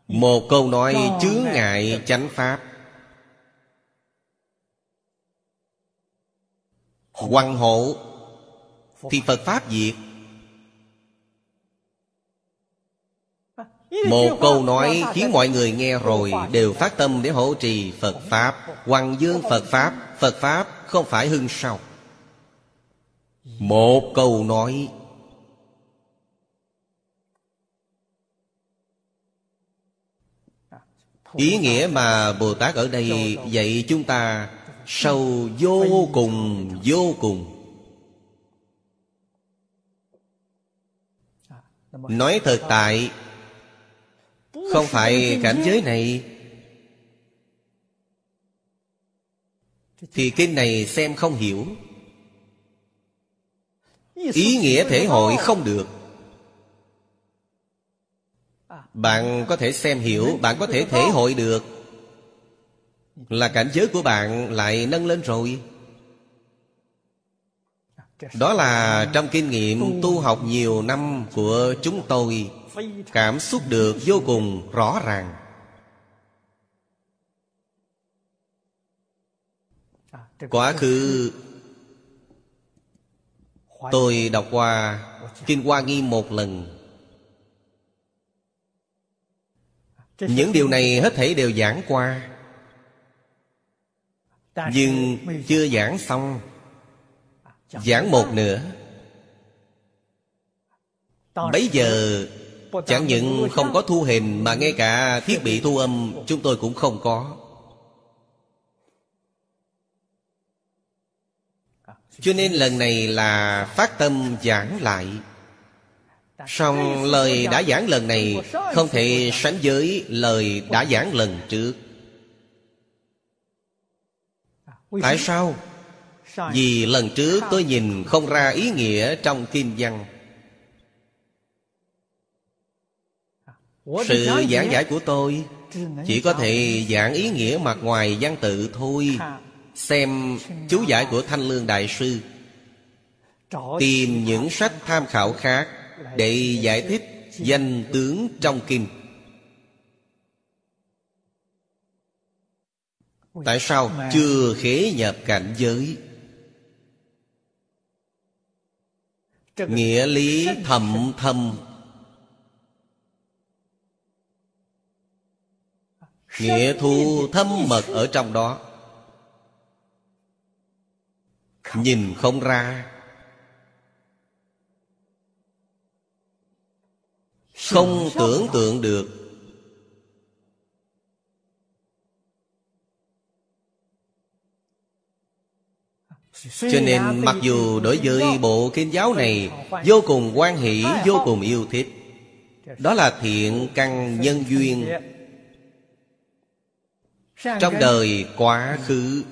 Một câu nói chướng ngại chánh Pháp. Quăng hộ Thì Phật Pháp diệt. Một câu nói khiến mọi người nghe rồi Đều phát tâm để hộ trì Phật Pháp. Hoàng dương Phật Pháp. Phật Pháp không phải hưng sau một câu nói. Ý nghĩa mà Bồ Tát ở đây dạy chúng ta Sâu vô cùng vô cùng. Nói thực tại, Không phải cảnh giới này. Thì kinh này xem không hiểu ý nghĩa thể hội không được. Bạn có thể xem hiểu, bạn có thể thể hội được. Là cảnh giới của bạn lại nâng lên rồi. Đó là trong kinh nghiệm tu học nhiều năm của chúng tôi, cảm xúc được vô cùng rõ ràng. Quá khứ Tôi đọc qua Kinh Hoa nghi một lần. Những điều này hết thảy đều giảng qua. Nhưng chưa giảng xong. Giảng một nửa. Bây giờ, Chẳng những không có thu hình Mà ngay cả thiết bị thu âm Chúng tôi cũng không có. Cho nên lần này là phát tâm giảng lại. Song lời đã giảng lần này không thể sánh với lời đã giảng lần trước. Tại sao? Vì lần trước tôi nhìn không ra ý nghĩa trong kinh văn. Sự giảng giải của tôi chỉ có thể giảng ý nghĩa mặt ngoài văn tự thôi xem chú giải của thanh lương đại sư. Tìm những sách tham khảo khác để giải thích danh tướng trong kinh. Tại sao chưa khế nhập cảnh giới? Nghĩa lý thầm thâm. Nghĩa thu thâm mật ở trong đó. Nhìn không ra. Không tưởng tượng được. Cho nên mặc dù đối với bộ kinh giáo này vô cùng quan hỷ, vô cùng yêu thích, đó là thiện căn nhân duyên. Trong đời quá khứ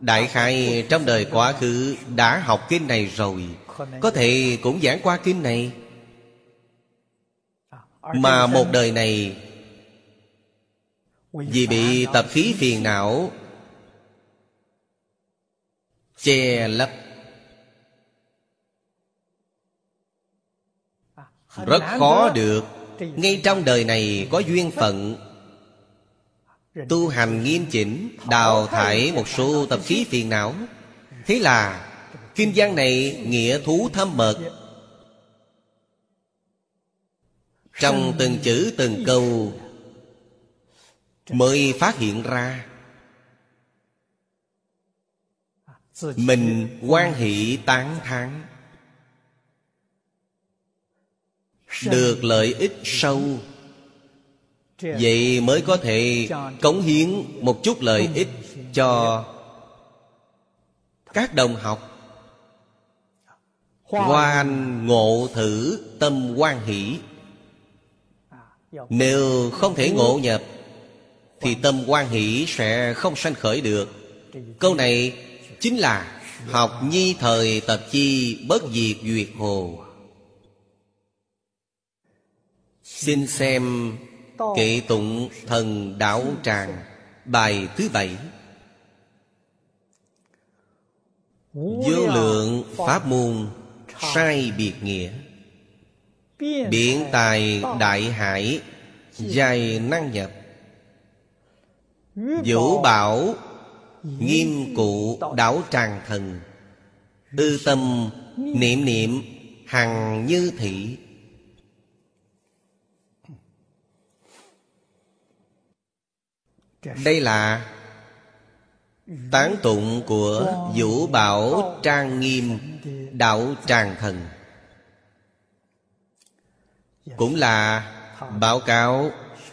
đại khai trong đời quá khứ đã học kinh này rồi, có thể cũng giảng qua kinh này. Mà một đời này, vì bị tập khí phiền não, che lấp, rất khó được. Ngay trong đời này có duyên phận tu hành nghiêm chỉnh, đào thải một số tập khí phiền não. Thế là kinh văn này nghĩa thú thâm mật trong từng chữ, từng câu mới phát hiện ra, mình quan hỷ tán thán. Được lợi ích sâu vậy mới có thể cống hiến một chút lợi ích cho các đồng học. Hoan ngộ thử tâm quan hỷ. Nếu không thể ngộ nhập, thì tâm quan hỷ sẽ không sanh khởi được. Câu này chính là học nhi thời tập chi bất diệt duyệt hồ. Xin xem kệ tụng thần đạo tràng bài thứ bảy. Vô lượng pháp môn sai biệt nghĩa. Biện tài đại hải dài năng nhập. Vũ bảo nghiêm cụ đảo tràng thần. Ư tâm niệm niệm hằng như thị đây là tán tụng của vũ bảo trang nghiêm, đạo tràng thần. Cũng là báo cáo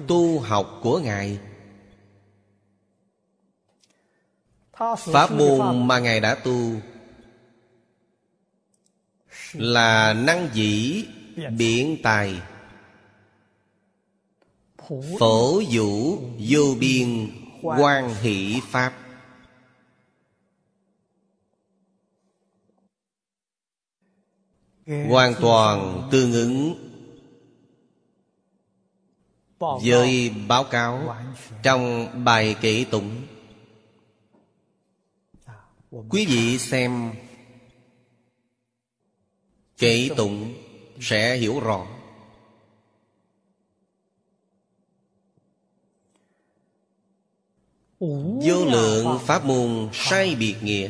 tu học của ngài. Pháp môn mà ngài đã tu là năng dĩ biện tài phổ vũ vô biên quan hỷ pháp. Hoàn toàn tương ứng với báo cáo trong bài kệ tụng. Quý vị xem kệ tụng sẽ hiểu rõ vô lượng pháp môn sai biệt nghĩa.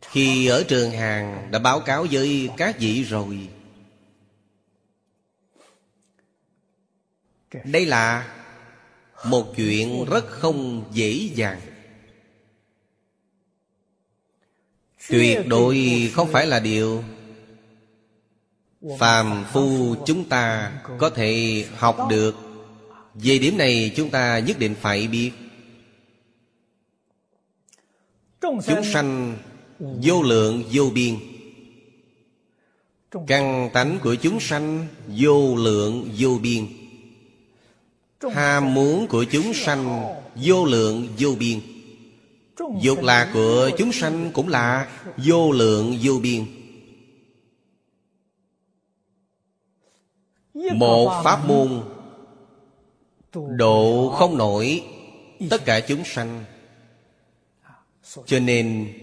Khi ở trường hàng đã báo cáo với các vị rồi. Đây là một chuyện rất không dễ dàng. Tuyệt đối không phải là điều phàm phu chúng ta có thể học được. Về điểm này chúng ta nhất định phải biết Chúng sanh vô lượng vô biên. Căn tánh của chúng sanh vô lượng vô biên. Ham muốn của chúng sanh vô lượng vô biên. Dục lạc của chúng sanh cũng là vô lượng vô biên. Một pháp môn Độ không nổi Tất cả chúng sanh cho nên,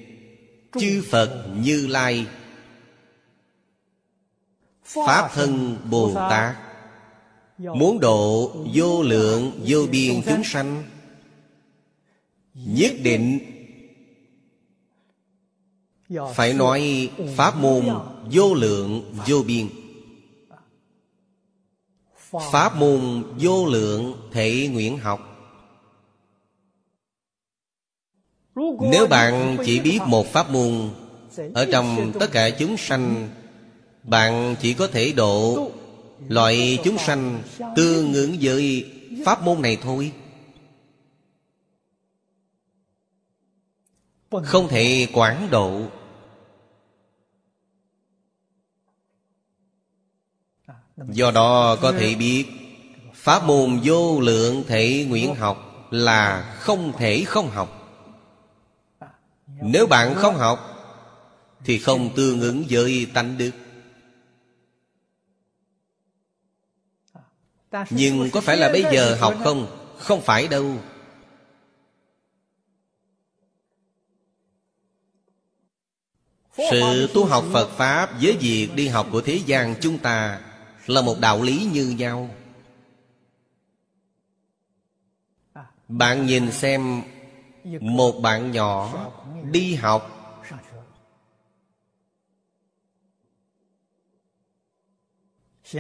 Chư Phật Như Lai, Pháp thân Bồ Tát Muốn độ vô lượng, vô biên chúng sanh, Nhất định Phải nói Pháp môn vô lượng, vô biên. Pháp môn vô lượng thể nguyện học Nếu bạn chỉ biết một pháp môn, Ở trong tất cả chúng sanh, Bạn chỉ có thể độ Loại chúng sanh tương ứng với pháp môn này thôi. Không thể quản độ. Do đó có thể biết, Pháp môn vô lượng thể nguyện học Là không thể không học. Nếu bạn không học, Thì không tương ứng với tánh đức. Nhưng có phải là bây giờ học không? Không phải đâu. Sự tu học Phật Pháp với việc đi học của thế gian chúng ta Là một đạo lý như nhau. Bạn nhìn xem một bạn nhỏ đi học.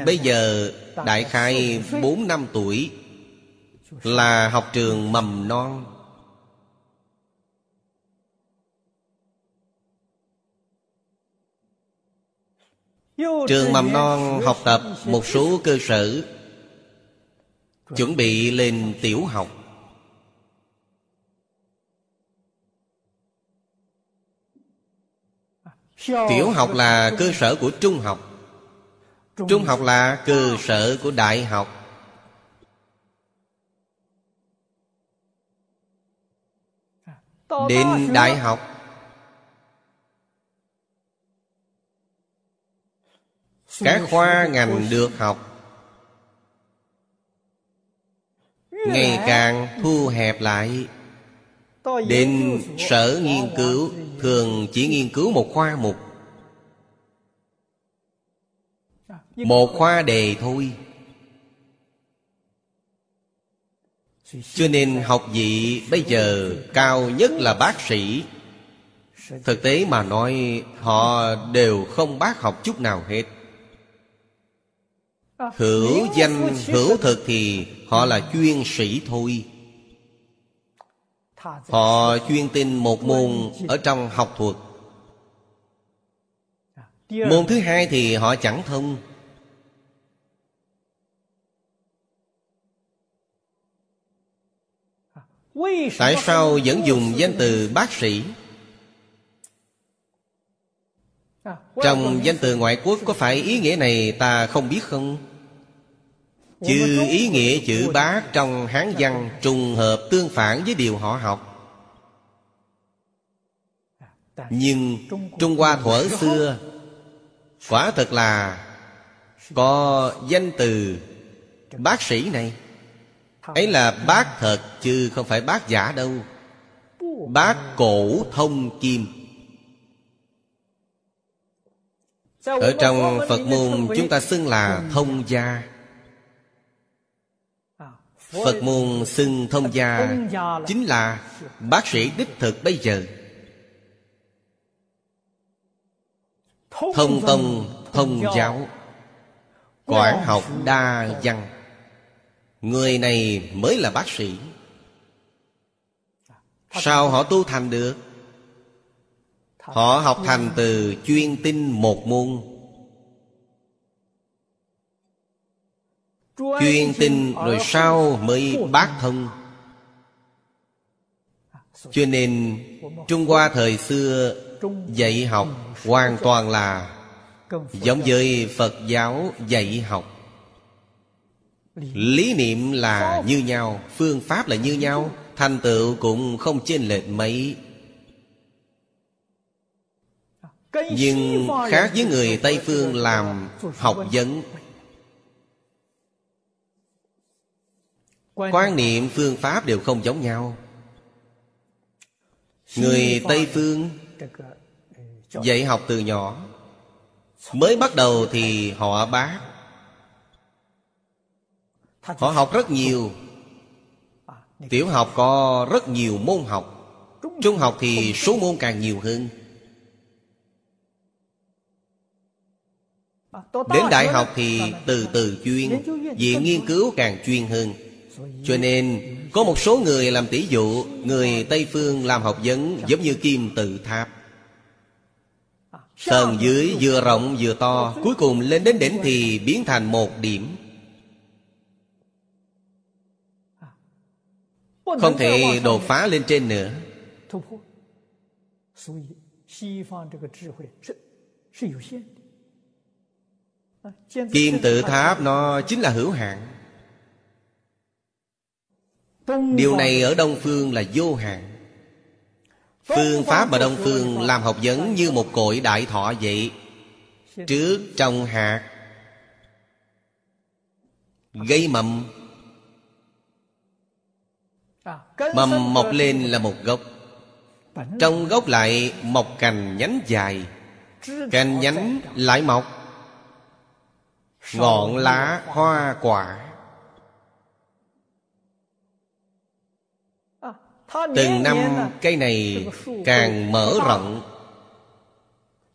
Bây giờ đại khai bốn năm tuổi Là học trường mầm non. Trường mầm non học tập một số cơ sở Chuẩn bị lên tiểu học. Tiểu học là cơ sở của trung học. Trung học là cơ sở của đại học. Đến đại học. Các khoa ngành được học. Ngày càng thu hẹp lại. Đến sở nghiên cứu, Thường chỉ nghiên cứu một khoa mục. Một khoa đề thôi. Cho nên học vị bây giờ cao nhất là bác sĩ. Thực tế mà nói, Họ đều không bác học chút nào hết. Hữu danh, hữu thực thì họ là chuyên sĩ thôi. Họ chuyên tin một môn ở trong học thuật. Môn thứ hai thì họ chẳng thông. Tại sao vẫn dùng danh từ bác sĩ? Trong danh từ ngoại quốc có phải ý nghĩa này ta không biết không? Chữ ý nghĩa chữ bác trong Hán văn trùng hợp tương phản với điều họ học. Nhưng Trung Hoa thuở xưa Quả thật là Có danh từ bác sĩ này. Ấy là bác thật chứ không phải bác giả đâu. Bác cổ thông kim. Ở trong phật môn chúng ta xưng là thông gia phật môn xưng thông gia chính là bác sĩ đích thực bây giờ. Thông tông, thông giáo quản học đa văn. Người này mới là bác sĩ. Sao họ tu thành được? Họ học thành từ chuyên tinh một môn. Chuyên tin rồi sau mới bác thông. Cho nên, trung hoa thời xưa dạy học hoàn toàn là giống với phật giáo dạy học. Lý niệm là như nhau, phương pháp là như nhau, thành tựu cũng không chênh lệch mấy. Nhưng khác với người tây phương làm học vấn quan niệm phương pháp đều không giống nhau. Người tây phương dạy học từ nhỏ. Mới bắt đầu thì họ bác. Họ học rất nhiều. Tiểu học có rất nhiều môn học. Trung học thì số môn càng nhiều hơn. Đến đại học thì từ từ chuyên. Viện nghiên cứu càng chuyên hơn cho nên, có một số người làm tỷ dụ, Người Tây Phương làm học vấn giống như kim tự tháp. Tầng dưới vừa rộng vừa to, Cuối cùng lên đến đỉnh thì biến thành một điểm. Không thể đột phá lên trên nữa. Kim tự tháp nó chính là hữu hạn. Điều này ở Đông Phương là vô hạn. Phương pháp mà Đông Phương làm học vấn như một cội đại thọ vậy. Trước trong hạt Gây mầm. Mầm mọc lên là một gốc. Trong gốc lại mọc cành nhánh dài. Cành nhánh lại mọc. Ngọn lá hoa quả Từng năm cây này càng mở rộng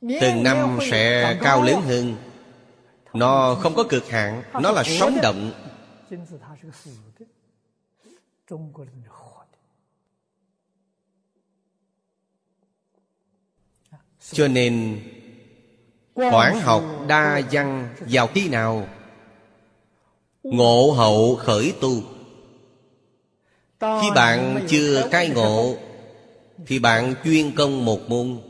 Từng năm sẽ cao lớn hơn. Nó không có cực hạn Nó là sống động. Cho nên Quán học đa văn vào khi nào? Ngộ hậu khởi tu khi bạn chưa khai ngộ, Thì bạn chuyên công một môn,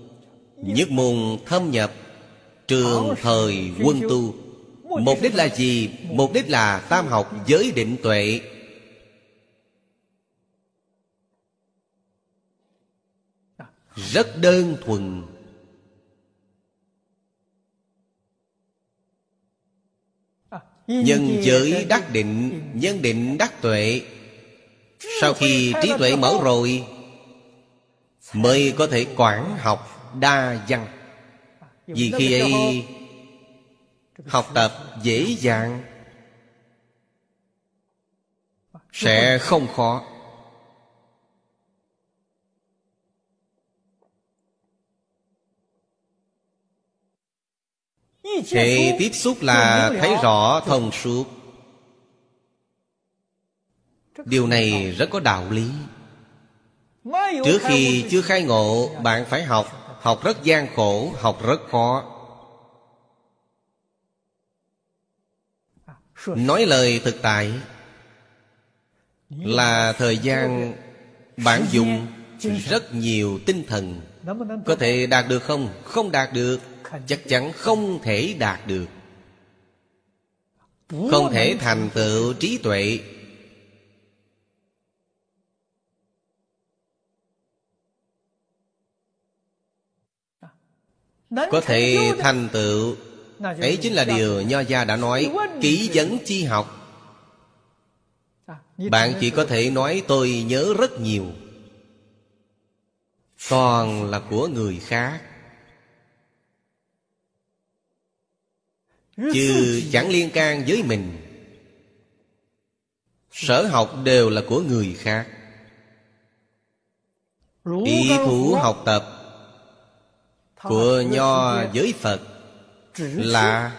Nhất môn thâm nhập, Trường thời quân tu. Mục đích là gì? Mục đích là tam học giới định tuệ. Rất đơn thuần. Nhân giới đắc định, Nhân định đắc tuệ sau khi trí tuệ mở rồi, Mới có thể quản học đa văn. Vì khi ấy, Học tập dễ dàng Sẽ không khó. Hệ tiếp xúc là thấy rõ thông suốt điều này rất có đạo lý. Trước khi chưa khai ngộ bạn phải học. Học rất gian khổ học rất khó. Nói lời thực tại là thời gian bạn dùng rất nhiều tinh thần. Có thể đạt được không? Không đạt được. Chắc chắn không thể đạt được. Không thể thành tựu trí tuệ Có thể thành tựu. Ấy chính là điều Nho Gia đã nói Kỹ vấn chi học. Bạn chỉ có thể nói tôi nhớ rất nhiều. Toàn là của người khác. Chứ chẳng liên can với mình. Sở học đều là của người khác. Ý thủ học tập của nho với phật là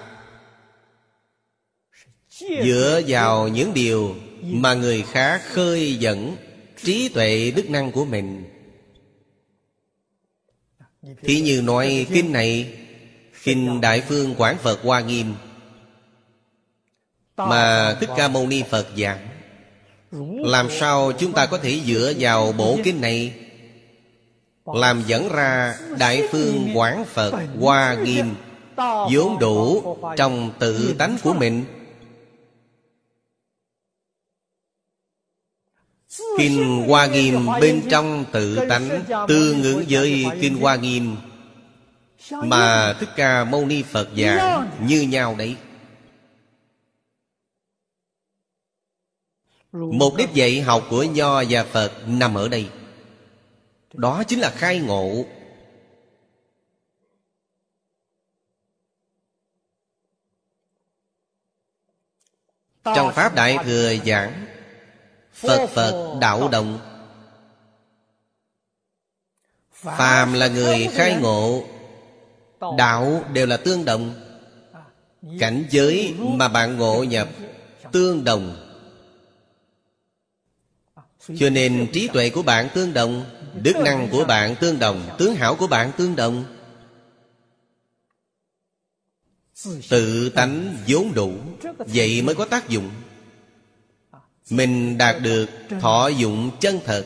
dựa vào những điều mà người khác khơi dẫn trí tuệ đức năng của mình. Thì như nói kinh này kinh đại phương quán phật hoa nghiêm mà thích ca mâu ni phật giảng. làm sao chúng ta có thể dựa vào bộ kinh này làm dẫn ra Đại Phương Quán Phật Hoa Nghiêm, vốn đủ trong tự tánh của mình. Kinh Hoa Nghiêm bên trong tự tánh Tương ứng với Kinh Hoa Nghiêm. Mà Thích Ca Mâu Ni Phật giảng như nhau đấy. Mục đích dạy học của Nho và Phật nằm ở đây. Đó chính là khai ngộ. Trong Pháp Đại Thừa giảng, Phật Phật đạo động. Phàm là người khai ngộ, Đạo đều là tương đồng. Cảnh giới mà bạn ngộ nhập Tương đồng. Cho nên trí tuệ của bạn tương đồng, Đức năng của bạn tương đồng, Tướng hảo của bạn tương đồng. Tự tánh vốn đủ, Vậy mới có tác dụng. Mình đạt được thọ dụng chân thật.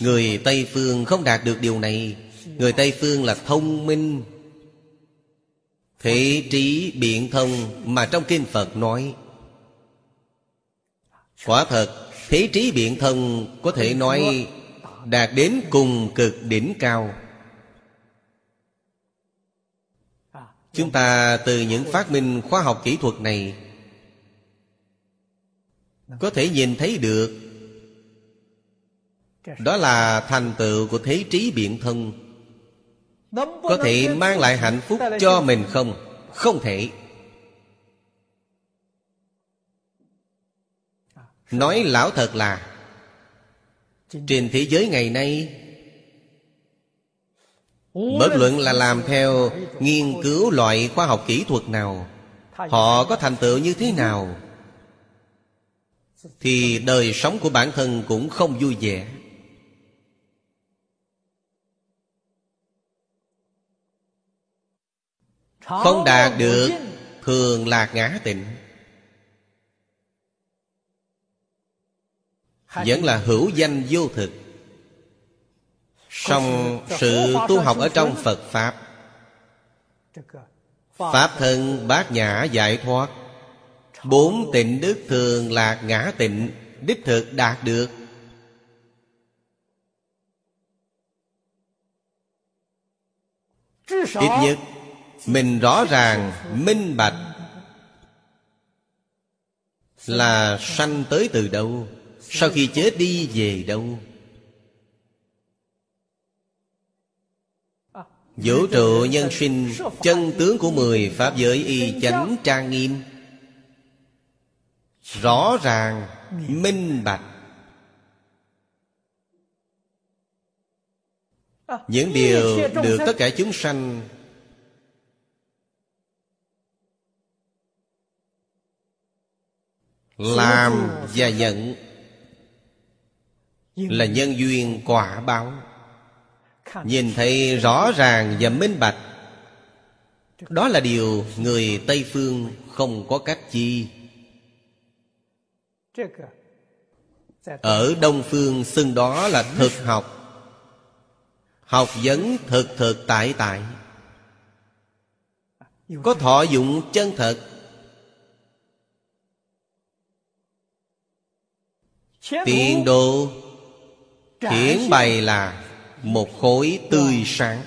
Người Tây Phương không đạt được điều này. Người Tây Phương là thông minh Thế trí biện thông Mà trong Kinh Phật nói. Quả thật, Thế trí biện thông Có thể nói Đạt đến cùng cực đỉnh cao. Chúng ta từ những phát minh khoa học kỹ thuật này Có thể nhìn thấy được, Đó là thành tựu của thế trí biện thông. Có thể mang lại hạnh phúc cho mình không? Không thể Nói lão thật là, Trên thế giới ngày nay, Bất luận là làm theo nghiên cứu loại khoa học kỹ thuật nào, Họ có thành tựu như thế nào, Thì đời sống của bản thân cũng không vui vẻ Không đạt được Thường lạc ngã tịnh. Vẫn là hữu danh vô thực. Song sự tu học ở trong phật pháp pháp thân bát nhã giải thoát. Bốn tịnh đức thường lạc ngã tịnh đích thực đạt được. Ít nhất mình rõ ràng, minh bạch. Là sanh tới từ đâu? Sau khi chết đi về đâu? Vũ trụ nhân sinh, Chân tướng của mười Pháp giới y chánh trang nghiêm. Rõ ràng, Minh bạch. Những điều được tất cả chúng sanh Làm và nhận Là nhân duyên quả báo. Nhìn thấy rõ ràng và minh bạch Đó là điều người Tây Phương không có cách chi. Ở Đông Phương xưng đó là thực học. Học vấn thực thực tại tại. Có thọ dụng chân thật Tiền đồ Hiển bày là một khối tươi sáng.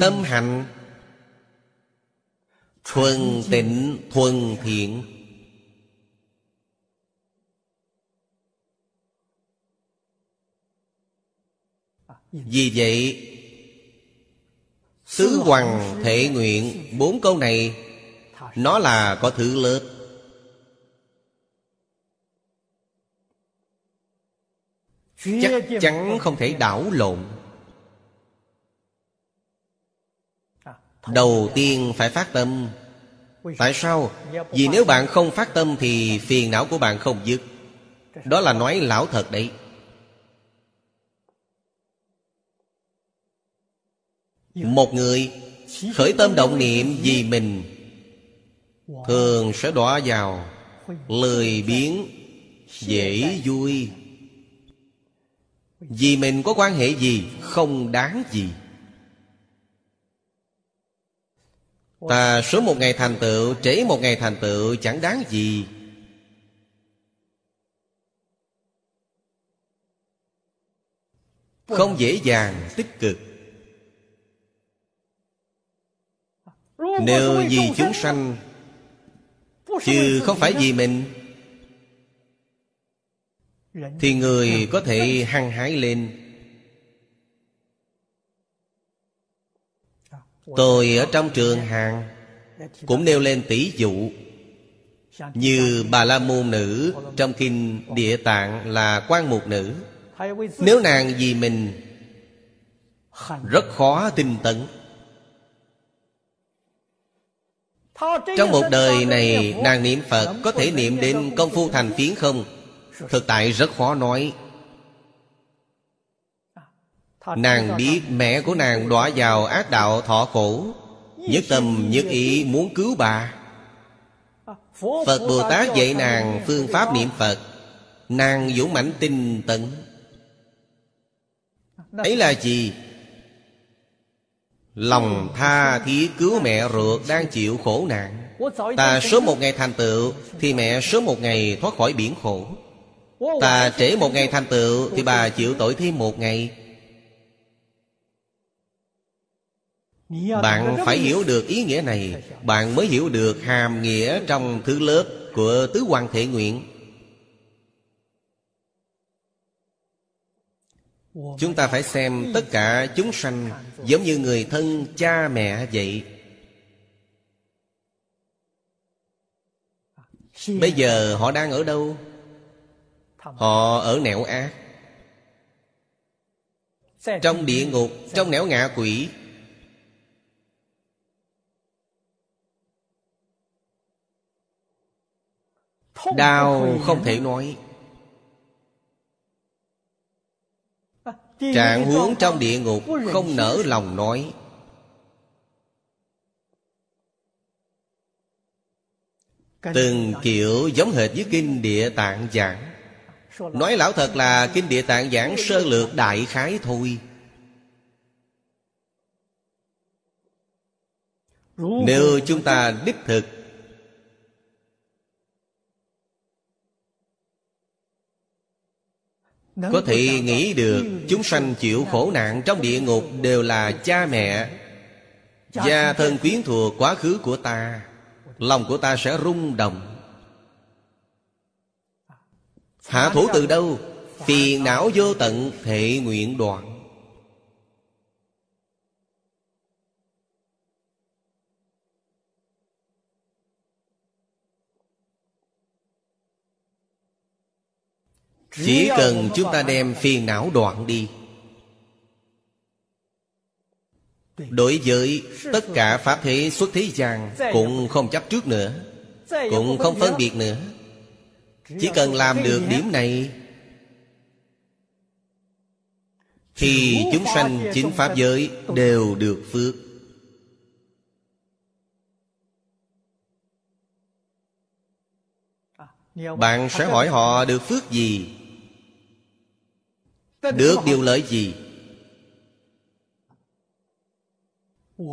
Tâm hạnh thuần tịnh thuần thiện. Vì vậy Sứ Hoàng thể nguyện, Bốn câu này, Nó là có thứ lớn. Chắc chắn không thể đảo lộn. Đầu tiên phải phát tâm. Tại sao? Vì nếu bạn không phát tâm thì phiền não của bạn không dứt. Đó là nói lão thật đấy. Một người Khởi tâm động niệm vì mình, Thường sẽ đọa vào Lười biến Dễ vui. Vì mình có quan hệ gì Không đáng gì. Ta sớm một ngày thành tựu, Trễ một ngày thành tựu Chẳng đáng gì. Không dễ dàng, tích cực. Nếu vì chúng sanh Chứ không phải vì mình Thì người có thể hăng hái lên. Tôi ở trong trường hàng Cũng nêu lên tỷ dụ. Như Bà La Môn Nữ Trong kinh Địa Tạng là quan mục nữ. Nếu nàng vì mình Rất khó tinh tấn Trong một đời này, nàng niệm Phật Có thể niệm đến công phu thành phiến không? Thực tại rất khó nói. Nàng biết mẹ của nàng đọa vào ác đạo thọ khổ. Nhất tâm, nhất ý muốn cứu bà. Phật Bồ Tát dạy nàng phương pháp niệm Phật. Nàng dũng mãnh tinh tấn. Ấy là gì? Lòng tha thiết cứu mẹ ruột đang chịu khổ nạn. Ta sớm một ngày thành tựu, Thì mẹ sớm một ngày thoát khỏi biển khổ. Ta trễ một ngày thành tựu, Thì bà chịu tội thêm một ngày. Bạn phải hiểu được ý nghĩa này. Bạn mới hiểu được hàm nghĩa trong thứ lớp Của tứ hoàng thể nguyện. Chúng ta phải xem tất cả chúng sanh Giống như người thân cha mẹ vậy. Bây giờ họ đang ở đâu? Họ ở nẻo ác Trong địa ngục, trong nẻo ngạ quỷ. Đau không thể nói Trạng huống trong địa ngục không nở lòng nói. Từng kiểu giống hệt với kinh địa tạng giảng. Nói lão thật là kinh địa tạng giảng sơ lược đại khái thôi. Nếu chúng ta đích thực Có thể nghĩ được, Chúng sanh chịu khổ nạn trong địa ngục Đều là cha mẹ. Gia thân quyến thuộc quá khứ của ta, Lòng của ta sẽ rung động. Hạ thủ từ đâu? Phiền não vô tận, thể nguyện đoạn. Chỉ cần chúng ta đem phiền não đoạn đi. Đối với tất cả Pháp thế xuất thế gian Cũng không chấp trước nữa Cũng không phân biệt nữa. Chỉ cần làm được điểm này Thì chúng sanh chính Pháp giới đều được phước. Bạn sẽ hỏi họ được phước gì được điều lợi gì?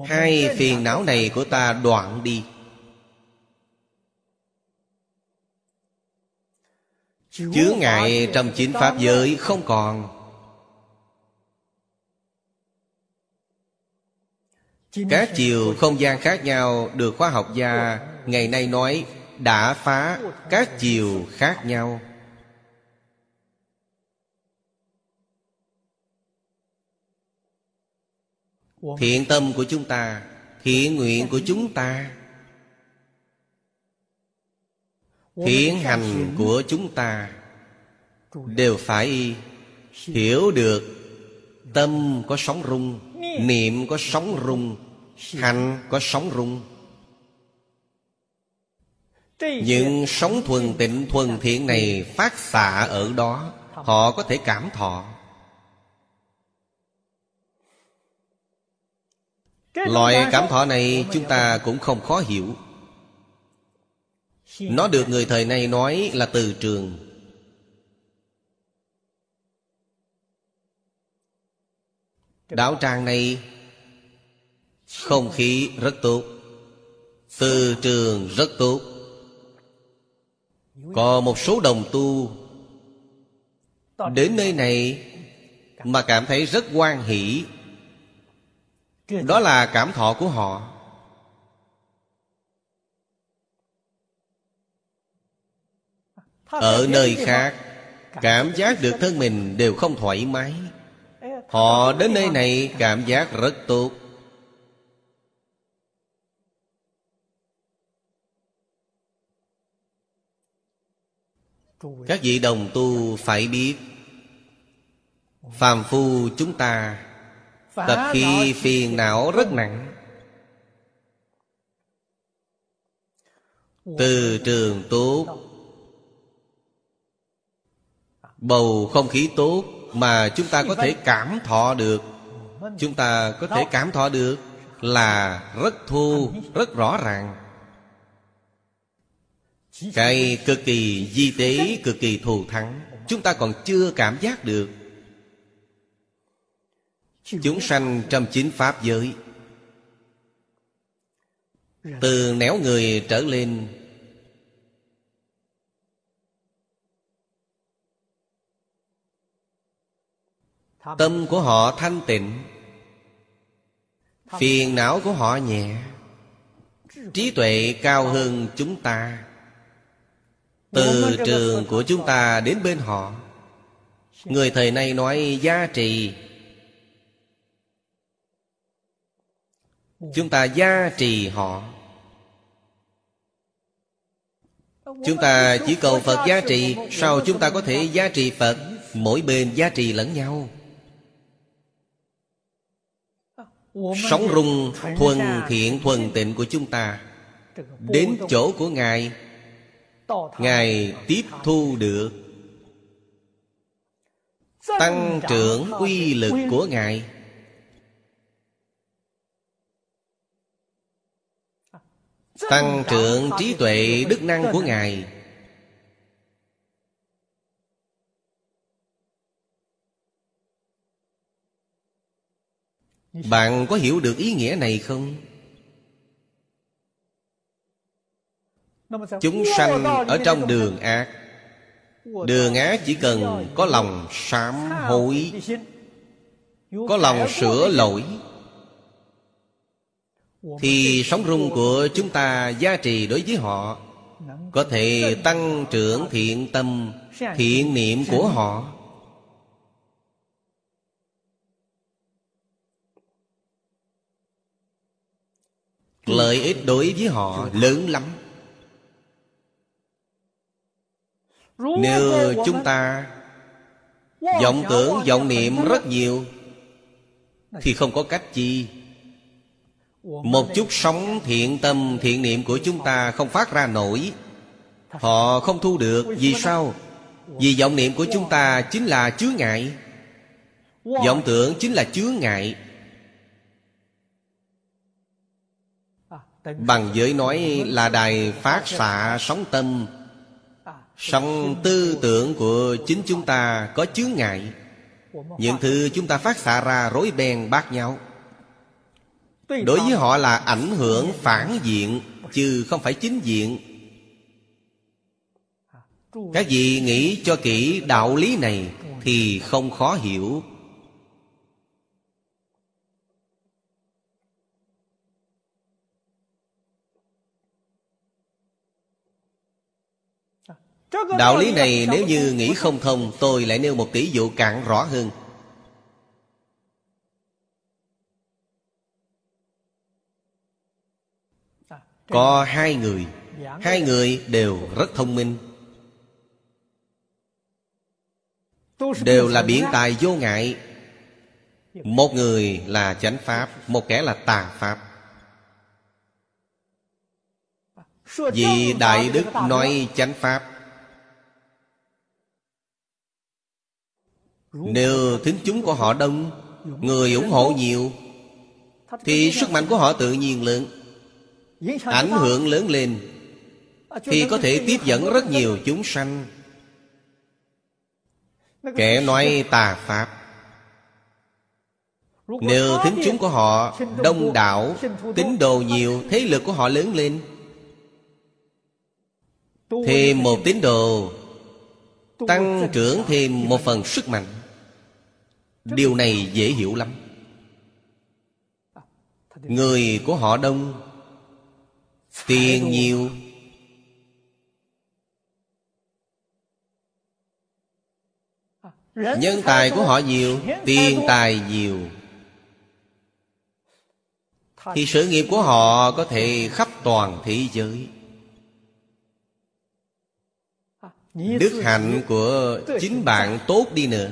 Hai phiền não này của ta đoạn đi. Chướng ngại trong chính Pháp giới không còn. Các chiều không gian khác nhau Được khoa học gia ngày nay nói Đã phá các chiều khác nhau Thiện tâm của chúng ta Thiện nguyện của chúng ta. Thiện hành của chúng ta Đều phải hiểu được Tâm có sóng rung Niệm có sóng rung Hành có sóng rung. Những sóng thuần tịnh thuần thiện này Phát xạ ở đó Họ có thể cảm thọ Loại cảm thọ này chúng ta cũng không khó hiểu. Nó được người thời nay nói là từ trường. Đạo tràng này Không khí rất tốt. Từ trường rất tốt. Còn một số đồng tu Đến nơi này Mà cảm thấy rất quan hỷ Đó là cảm thọ của họ. Ở nơi khác Cảm giác được thân mình đều không thoải mái. Họ đến nơi này cảm giác rất tốt. Các vị đồng tu phải biết Phàm phu chúng ta Tập khi phiền não rất nặng. Từ trường tốt Bầu không khí tốt Mà chúng ta có thể cảm thọ được. Chúng ta có thể cảm thọ được Là rất thu, rất rõ ràng. Cái cực kỳ di tế, cực kỳ thù thắng Chúng ta còn chưa cảm giác được Chúng sanh trong chính Pháp giới. Từ néo người trở lên, Tâm của họ thanh tịnh, Phiền não của họ nhẹ, Trí tuệ cao hơn chúng ta. Từ trường của chúng ta đến bên họ, Người thời nay nói giá trị Chúng ta gia trì họ. Chúng ta chỉ cầu Phật gia trì, Sao chúng ta có thể gia trì Phật? Mỗi bên gia trì lẫn nhau. Sống rung thuần thiện thuần tịnh của chúng ta. Đến chỗ của Ngài Ngài tiếp thu được. Tăng trưởng uy lực của Ngài. Tăng trưởng trí tuệ đức năng của Ngài. Bạn có hiểu được ý nghĩa này không? Chúng sanh ở trong đường ác. Đường ác chỉ cần có lòng sám hối, Có lòng sửa lỗi. Thì sống rung của chúng ta giá trị đối với họ. Có thể tăng trưởng thiện tâm Thiện niệm của họ. Lợi ích đối với họ lớn lắm. Nếu chúng ta vọng tưởng, vọng niệm rất nhiều Thì không có cách chi Một chút sống thiện tâm, thiện niệm của chúng ta không phát ra nổi. Họ không thu được. Vì sao? Vì vọng niệm của chúng ta chính là chướng ngại. Vọng tưởng chính là chướng ngại. Bằng giới nói là đài phát xạ sóng tâm. Song tư tưởng của chính chúng ta có chướng ngại. Những thứ chúng ta phát xạ ra rối beng bát nhau Đối với họ là ảnh hưởng phản diện Chứ không phải chính diện. Các vị nghĩ cho kỹ đạo lý này Thì không khó hiểu. Đạo lý này nếu như nghĩ không thông Tôi lại nêu một tỷ dụ cạn rõ hơn Có hai người. Hai người đều rất thông minh. Đều là biển tài vô ngại. Một người là chánh pháp, Một kẻ là tà pháp. Vì Đại Đức nói chánh pháp, Nếu thính chúng của họ đông, Người ủng hộ nhiều, Thì sức mạnh của họ tự nhiên lớn. Ảnh hưởng lớn lên. Thì có thể tiếp dẫn rất nhiều chúng sanh. Kẻ nói tà Pháp. Nếu thính chúng của họ đông đảo Tín đồ nhiều Thế lực của họ lớn lên. Thêm một tín đồ Tăng trưởng thêm một phần sức mạnh. Điều này dễ hiểu lắm. Người của họ đông Tiền nhiều. Nhân tài của họ nhiều, Tiền tài nhiều. Thì sự nghiệp của họ có thể khắp toàn thế giới. Đức hạnh của chính bạn tốt đi nữa.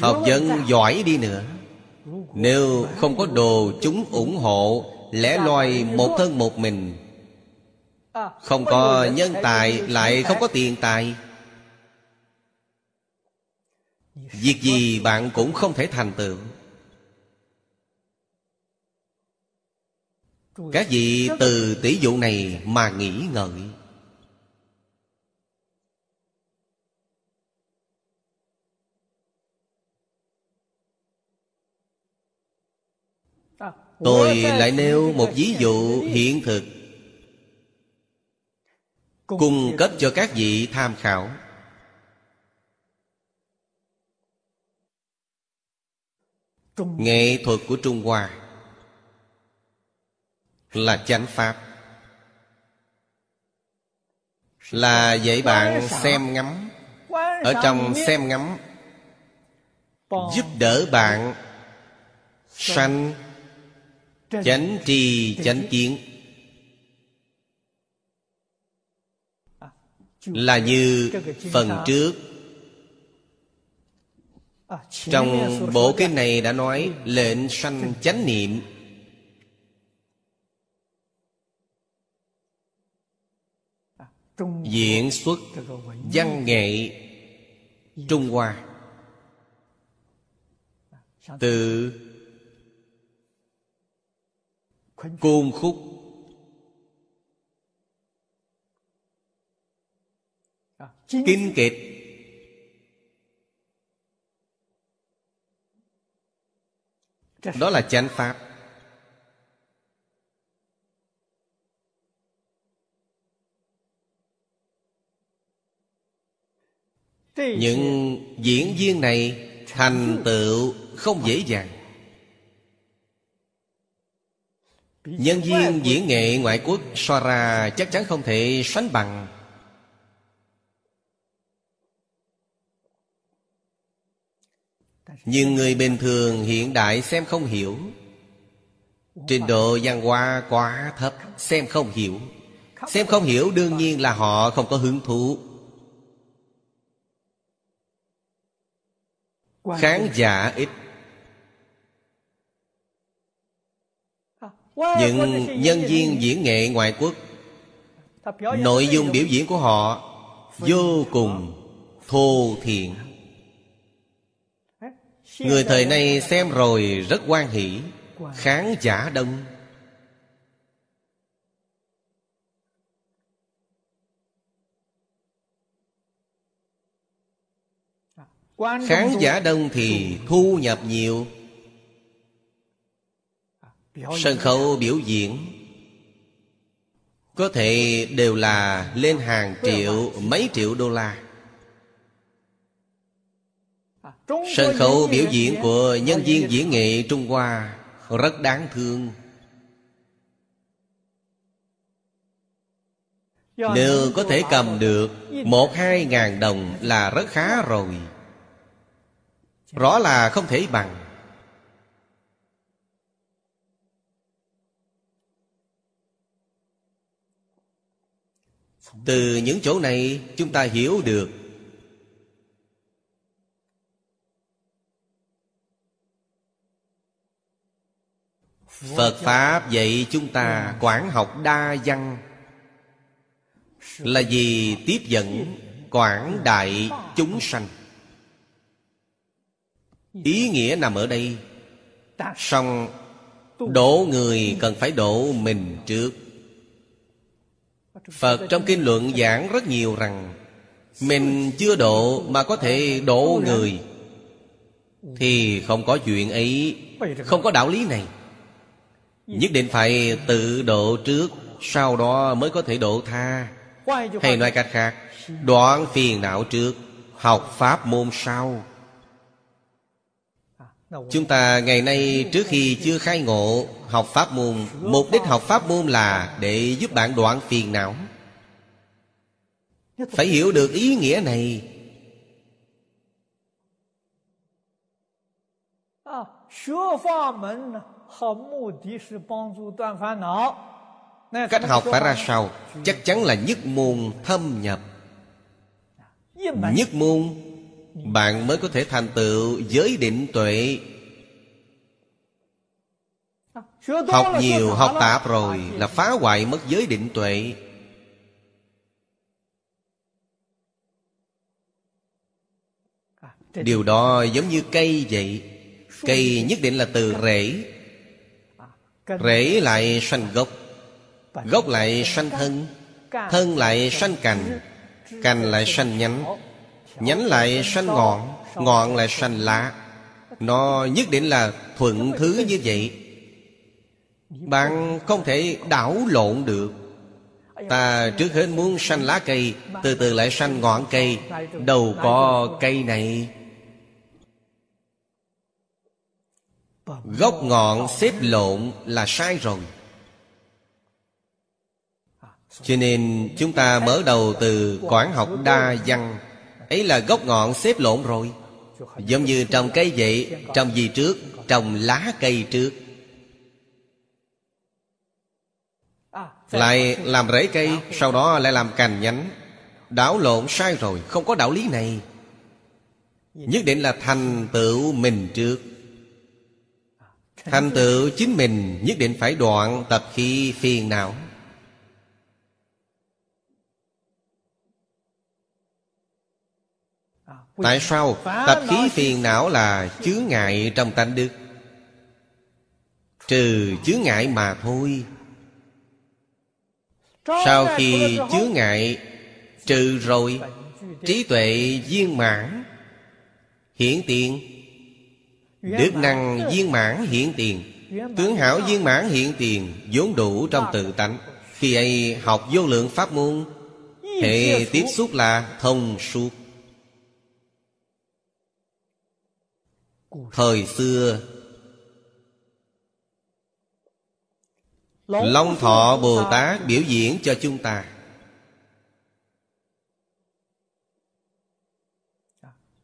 Học vấn giỏi đi nữa. Nếu không có đồ chúng ủng hộ, Lẽ loài một thân một mình. Không có nhân tài, Lại không có tiền tài. Việc gì bạn cũng không thể thành tựu. Các vị từ tỷ dụ này mà nghĩ ngợi? Tôi lại nêu một ví dụ hiện thực. Cung cấp cho các vị tham khảo. Nghệ thuật của Trung Hoa Là chánh pháp. Là dạy bạn xem ngắm. Ở trong xem ngắm. Giúp đỡ bạn Sanh Chánh trì chánh kiến. Là như phần trước. Trong bộ kinh này đã nói, Lệnh sanh chánh niệm. Diễn xuất văn nghệ Trung Hoa. Từ Côn khúc. Kinh kịch Đó là chánh pháp. Những diễn viên này thành tựu không dễ dàng Nhân viên diễn nghệ ngoại quốc so ra chắc chắn không thể sánh bằng. Nhưng người bình thường hiện đại xem không hiểu. Trình độ văn hóa quá thấp Xem không hiểu. Xem không hiểu đương nhiên là họ không có hứng thú. Khán giả ít những nhân viên diễn nghệ ngoại quốc nội dung biểu diễn của họ vô cùng thô thiện. Người thời nay xem rồi rất quan hỷ khán giả đông. Khán giả đông thì thu nhập nhiều sân khấu biểu diễn có thể đều là lên hàng triệu mấy triệu đô la. Sân khấu biểu diễn của nhân viên diễn nghệ trung hoa rất đáng thương. Nếu có thể cầm được một hai ngàn đồng là rất khá rồi. Rõ là không thể bằng từ những chỗ này chúng ta hiểu được. Phật pháp dạy chúng ta quản học đa văn. Là vì tiếp dẫn, quảng đại chúng sanh. Ý nghĩa nằm ở đây. Song Độ người cần phải độ mình trước. Phật trong kinh luận giảng rất nhiều rằng, Mình chưa độ mà có thể độ người, Thì không có chuyện ấy, Không có đạo lý này. Nhất định phải tự độ trước, Sau đó mới có thể độ tha. Hay nói cách khác, Đoạn phiền não trước, Học pháp môn sau. Chúng ta ngày nay trước khi chưa khai ngộ Học pháp môn Mục đích học pháp môn là Để giúp bạn đoạn phiền não. Phải hiểu được ý nghĩa này. Cách học phải ra sao? Chắc chắn là nhất môn thâm nhập. Nhất môn bạn mới có thể thành tựu giới định tuệ. Học nhiều, học tạp rồi Là phá hoại mất giới định tuệ. Điều đó giống như cây vậy. Cây nhất định là từ rễ. Rễ lại sanh gốc. Gốc lại sanh thân. Thân lại sanh cành. Cành lại sanh nhánh. Nhánh lại sanh ngọn Ngọn lại sanh lá. Nó nhất định là thuận thứ như vậy. Bạn không thể đảo lộn được. Ta trước hết muốn sanh lá cây, Từ từ lại sanh ngọn cây. Đâu có cây này. Gốc ngọn xếp lộn là sai rồi. Cho nên chúng ta mở đầu từ quán học đa văn. Ấy là gốc ngọn xếp lộn rồi. Giống như trồng cây vậy, Trồng gì trước, Trồng lá cây trước. Lại làm rễ cây, Sau đó lại làm cành nhánh. Đảo lộn sai rồi, Không có đạo lý này. Nhất định là thành tựu mình trước. Thành tựu chính mình, nhất định phải đoạn tập khí phiền não. Tại sao tập khí phiền não là chướng ngại trong tánh đức? Trừ chướng ngại mà thôi. Sau khi chướng ngại trừ rồi Trí tuệ viên mãn Hiển tiền. Đức năng viên mãn hiện tiền. Tướng hảo viên mãn hiện tiền vốn đủ trong tự tánh. Khi ấy học vô lượng pháp môn Hệ tiếp xúc là thông suốt Thời xưa, Long Thọ Bồ Tát biểu diễn cho chúng ta.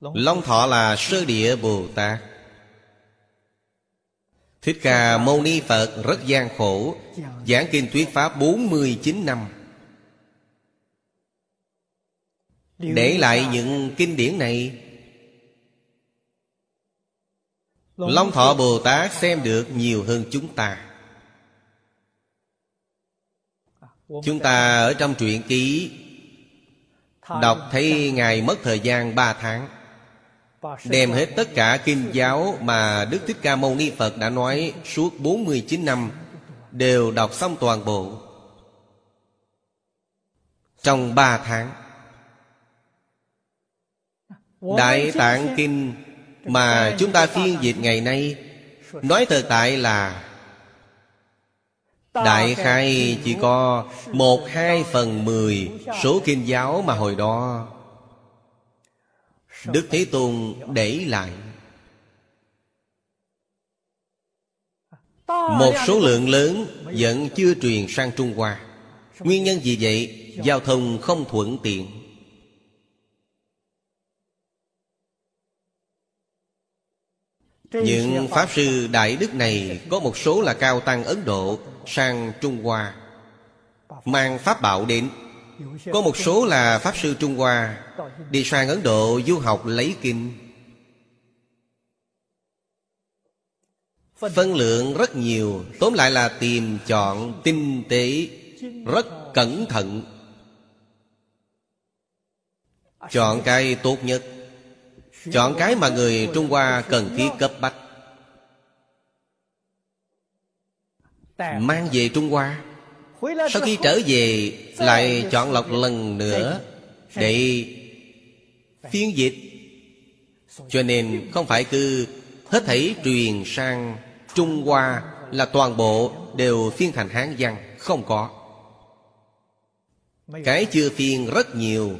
Long Thọ là sơ địa Bồ Tát Thích Ca Mâu Ni Phật rất gian khổ, Giảng kinh thuyết Pháp 49 năm. Để lại những kinh điển này Long Thọ Bồ Tát xem được nhiều hơn chúng ta. Chúng ta ở trong truyện ký Đọc thấy Ngài mất thời gian 3 tháng. Đem hết tất cả kinh giáo mà Đức Thích Ca Mâu Ni Phật đã nói suốt 49 năm Đều đọc xong toàn bộ. Trong 3 tháng Đại Tạng Kinh mà chúng ta phiên dịch ngày nay Nói thực tại là Đại khai chỉ có Một, hai phần mười Số kinh giáo mà hồi đó Đức Thế Tôn để lại. Một số lượng lớn Vẫn chưa truyền sang Trung Hoa. Nguyên nhân gì vậy, Giao thông không thuận tiện. Những Pháp Sư Đại Đức này Có một số là cao tăng Ấn Độ Sang Trung Hoa Mang Pháp Bảo đến. Có một số là Pháp Sư Trung Hoa Đi sang Ấn Độ du học lấy kinh. Phân lượng rất nhiều Tóm lại là tìm chọn tinh tế Rất cẩn thận. Chọn cái tốt nhất Chọn cái mà người Trung Hoa cần thiết cấp bách. Mang về Trung Hoa. Sau khi trở về, Lại chọn lọc lần nữa Để phiên dịch. Cho nên không phải cứ Hết thảy truyền sang Trung Hoa Là toàn bộ đều phiên thành Hán văn, Không có. Cái chưa phiên rất nhiều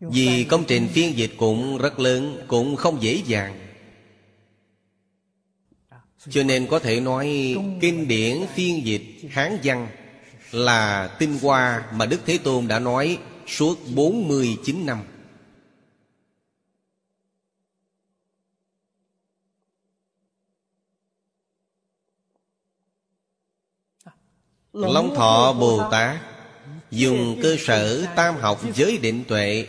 vì công trình phiên dịch cũng rất lớn Cũng không dễ dàng. Cho nên có thể nói Kinh điển phiên dịch Hán văn Là tinh hoa mà Đức Thế Tôn đã nói Suốt 49 năm. Long Thọ Bồ Tát Dùng cơ sở tam học giới định tuệ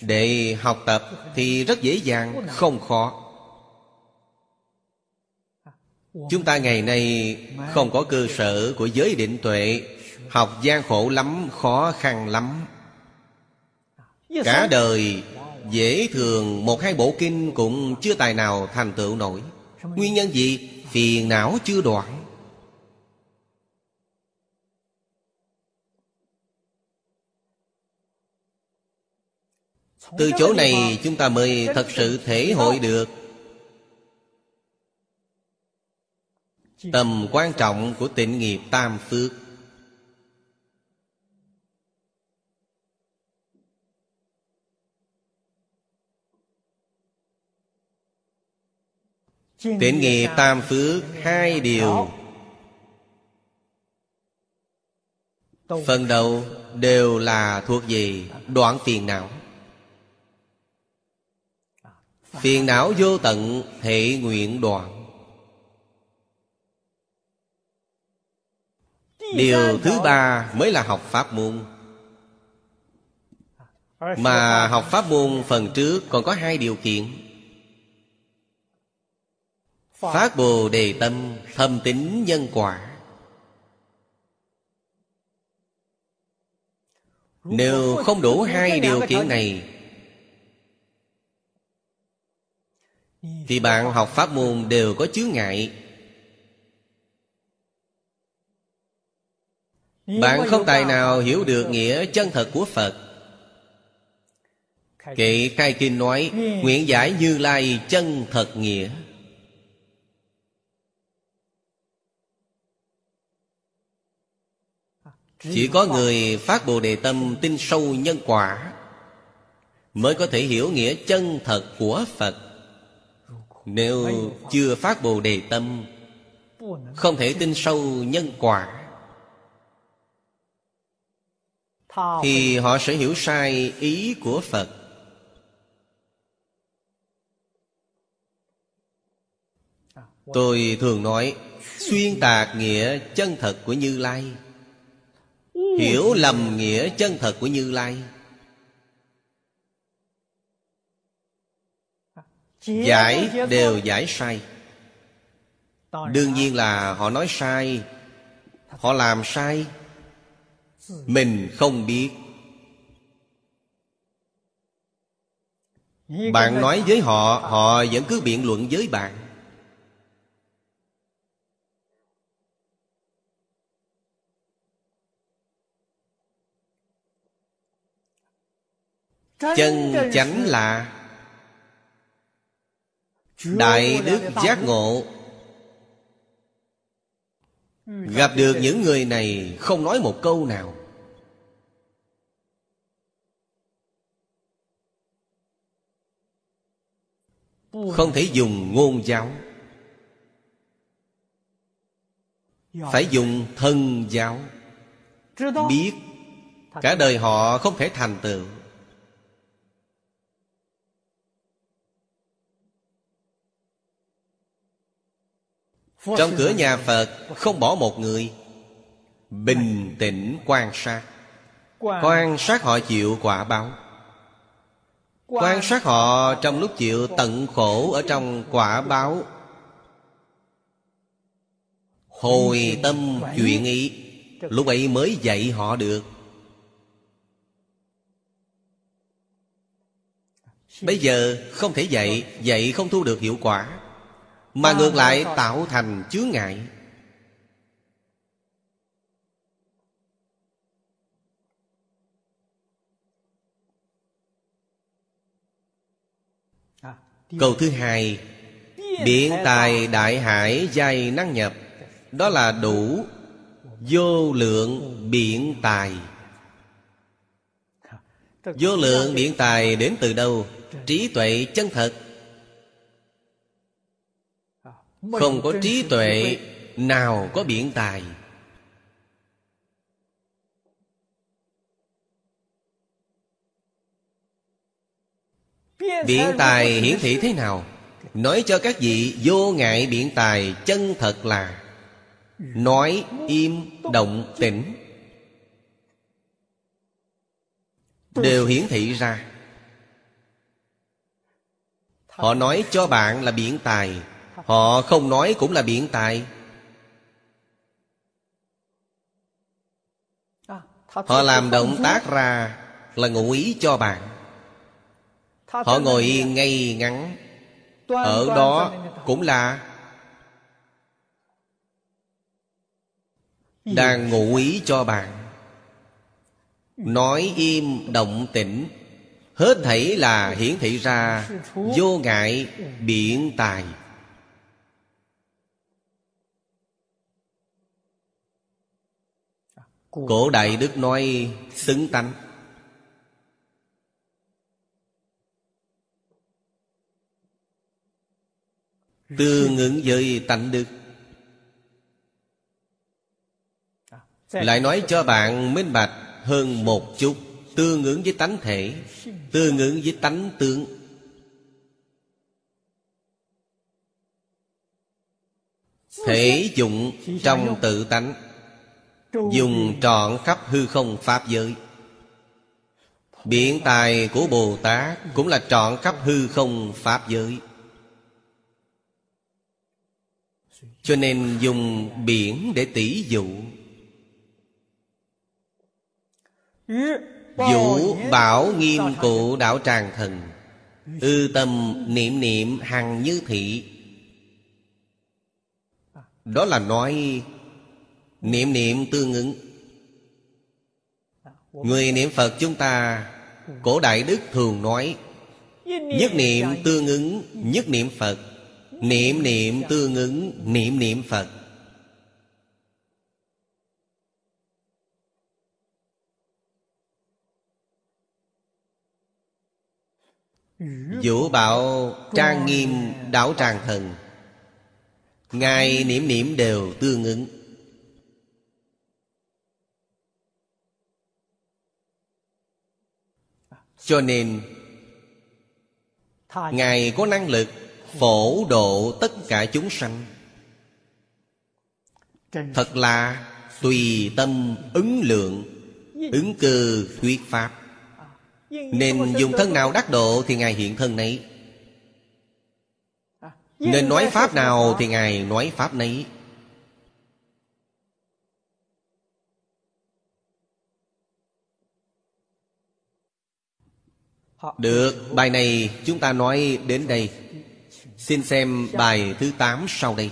để học tập thì rất dễ dàng, không khó. Chúng ta ngày nay không có cơ sở của giới định tuệ. Học gian khổ lắm, khó khăn lắm. Cả đời dễ thường một hai bộ kinh cũng chưa tài nào thành tựu nổi. Nguyên nhân gì? Phiền não chưa đoạn. Từ chỗ này chúng ta mới thật sự thể hội được. Tầm quan trọng của tịnh nghiệp tam phước. Tịnh nghiệp tam phước hai điều. Phần đầu đều là thuộc về đoạn phiền não. Phiền não vô tận hệ nguyện đoạn. Điều thứ ba mới là học pháp môn. Mà học pháp môn phần trước còn có hai điều kiện. Phát bồ đề tâm thâm tính nhân quả. Nếu không đủ hai điều kiện này Thì bạn học pháp môn đều có chướng ngại. Bạn không tài nào hiểu được nghĩa chân thật của Phật. Kệ khai kinh nói Nguyện giải như lai chân thật nghĩa. Chỉ có người phát Bồ Đề Tâm tin sâu nhân quả Mới có thể hiểu nghĩa chân thật của Phật nếu chưa phát Bồ Đề Tâm, Không thể tin sâu nhân quả, thì họ sẽ hiểu sai ý của phật. Tôi thường nói, xuyên tạc nghĩa chân thật của như lai, hiểu lầm nghĩa chân thật của như lai. Giải đều giải sai. Đương nhiên là họ nói sai. Họ làm sai. Mình không biết. Bạn nói với họ họ vẫn cứ biện luận với bạn. Chân chánh là đại đức giác ngộ. Gặp được những người này không nói một câu nào. Không thể dùng ngôn giáo. Phải dùng thân giáo. Biết. Cả đời họ không thể thành tựu trong cửa nhà phật không bỏ một người. Bình tĩnh quan sát. Quan sát họ chịu quả báo. Quan sát họ trong lúc chịu tận khổ Ở trong quả báo. Hồi tâm chuyện ý. Lúc ấy mới dạy họ được. Bây giờ không thể dạy Dạy không thu được hiệu quả Mà ngược lại tạo thành chướng ngại. Câu thứ hai Biện tài đại hải giai năng nhập. Đó là đủ Vô lượng biện tài. Vô lượng biện tài đến từ đâu? Trí tuệ chân thật Không có trí tuệ Nào có biện tài. Biện tài hiển thị thế nào? Nói cho các vị vô ngại biện tài chân thật là Nói im động tĩnh. Đều hiển thị ra. Họ nói cho bạn là biện tài Họ không nói cũng là biện tài. Họ làm động tác ra là ngụ ý cho bạn. Họ ngồi yên ngay ngắn. Ở đó cũng là Đang ngụ ý cho bạn. Nói im động tĩnh. Hết thảy là hiển thị ra Vô ngại biện tài Cổ Đại Đức nói, xứng tánh. Tương ứng với tánh đức. Lại nói cho bạn minh bạch hơn một chút Tương ứng với tánh thể Tương ứng với tánh tướng. Thể dụng trong tự tánh. Dùng trọn khắp hư không Pháp giới. Biện tài của Bồ Tát Cũng là trọn khắp hư không Pháp giới. Cho nên dùng biển để tỷ dụ. Vũ bảo nghiêm cụ đạo tràng thần, Ư tâm niệm niệm hằng như thị. Đó là nói Niệm niệm tương ứng. Người niệm Phật chúng ta, Cổ Đại Đức thường nói, Nhất niệm tương ứng, Nhất niệm Phật. Niệm niệm tương ứng, Niệm niệm Phật. Vũ bảo trang nghiêm đảo tràng thần, Ngài niệm niệm đều tương ứng. Cho nên, Ngài có năng lực phổ độ tất cả chúng sanh. Thật là tùy tâm ứng lượng, Ứng cơ thuyết pháp. Nên dùng thân nào đắc độ Thì Ngài hiện thân nấy. Nên nói pháp nào Thì Ngài nói pháp nấy. Được, bài này chúng ta nói đến đây. Xin xem bài thứ 8 sau đây.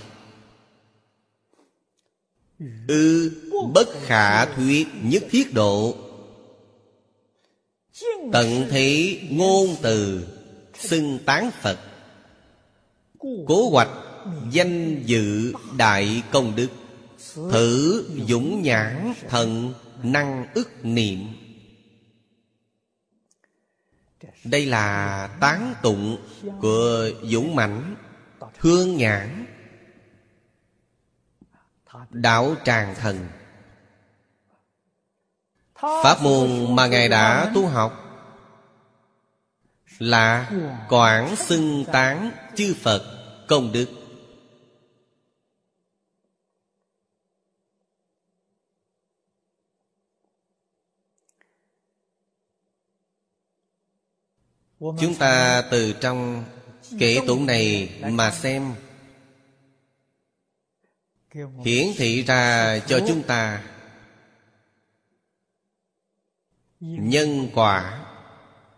Ư bất khả thuyết nhất thiết độ. Tận thế ngôn từ xưng tán Phật. Cố hoạch danh dự đại công đức. Thử dũng nhãn thần năng ức niệm đây là tán tụng của Dũng Mãnh, Hương Nhãn, Đạo Tràng Thần. Pháp môn mà Ngài đã tu học Là Quảng xưng tán chư Phật công đức. chúng ta từ trong kệ tụng này mà xem. Hiển thị ra cho chúng ta nhân quả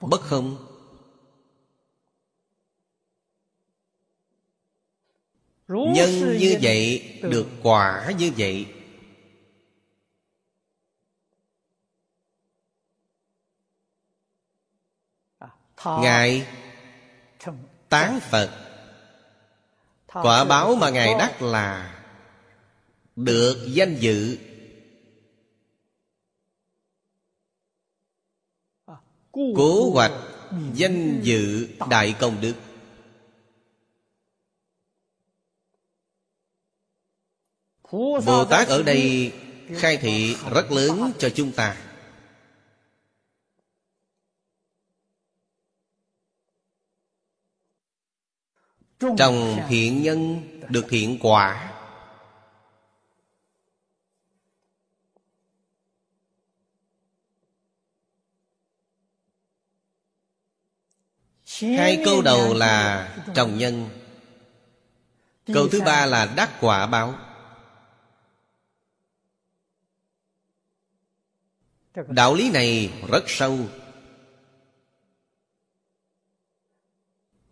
bất không? Nhân như vậy được quả như vậy. Ngài tán Phật. Quả báo mà Ngài đắc là Được danh dự. Cố hoạch danh dự đại công đức. Bồ Tát ở đây khai thị rất lớn cho chúng ta Trồng thiện nhân được thiện quả, Hai câu đầu là trồng nhân. Câu thứ ba là đắc quả báo. Đạo lý này rất sâu.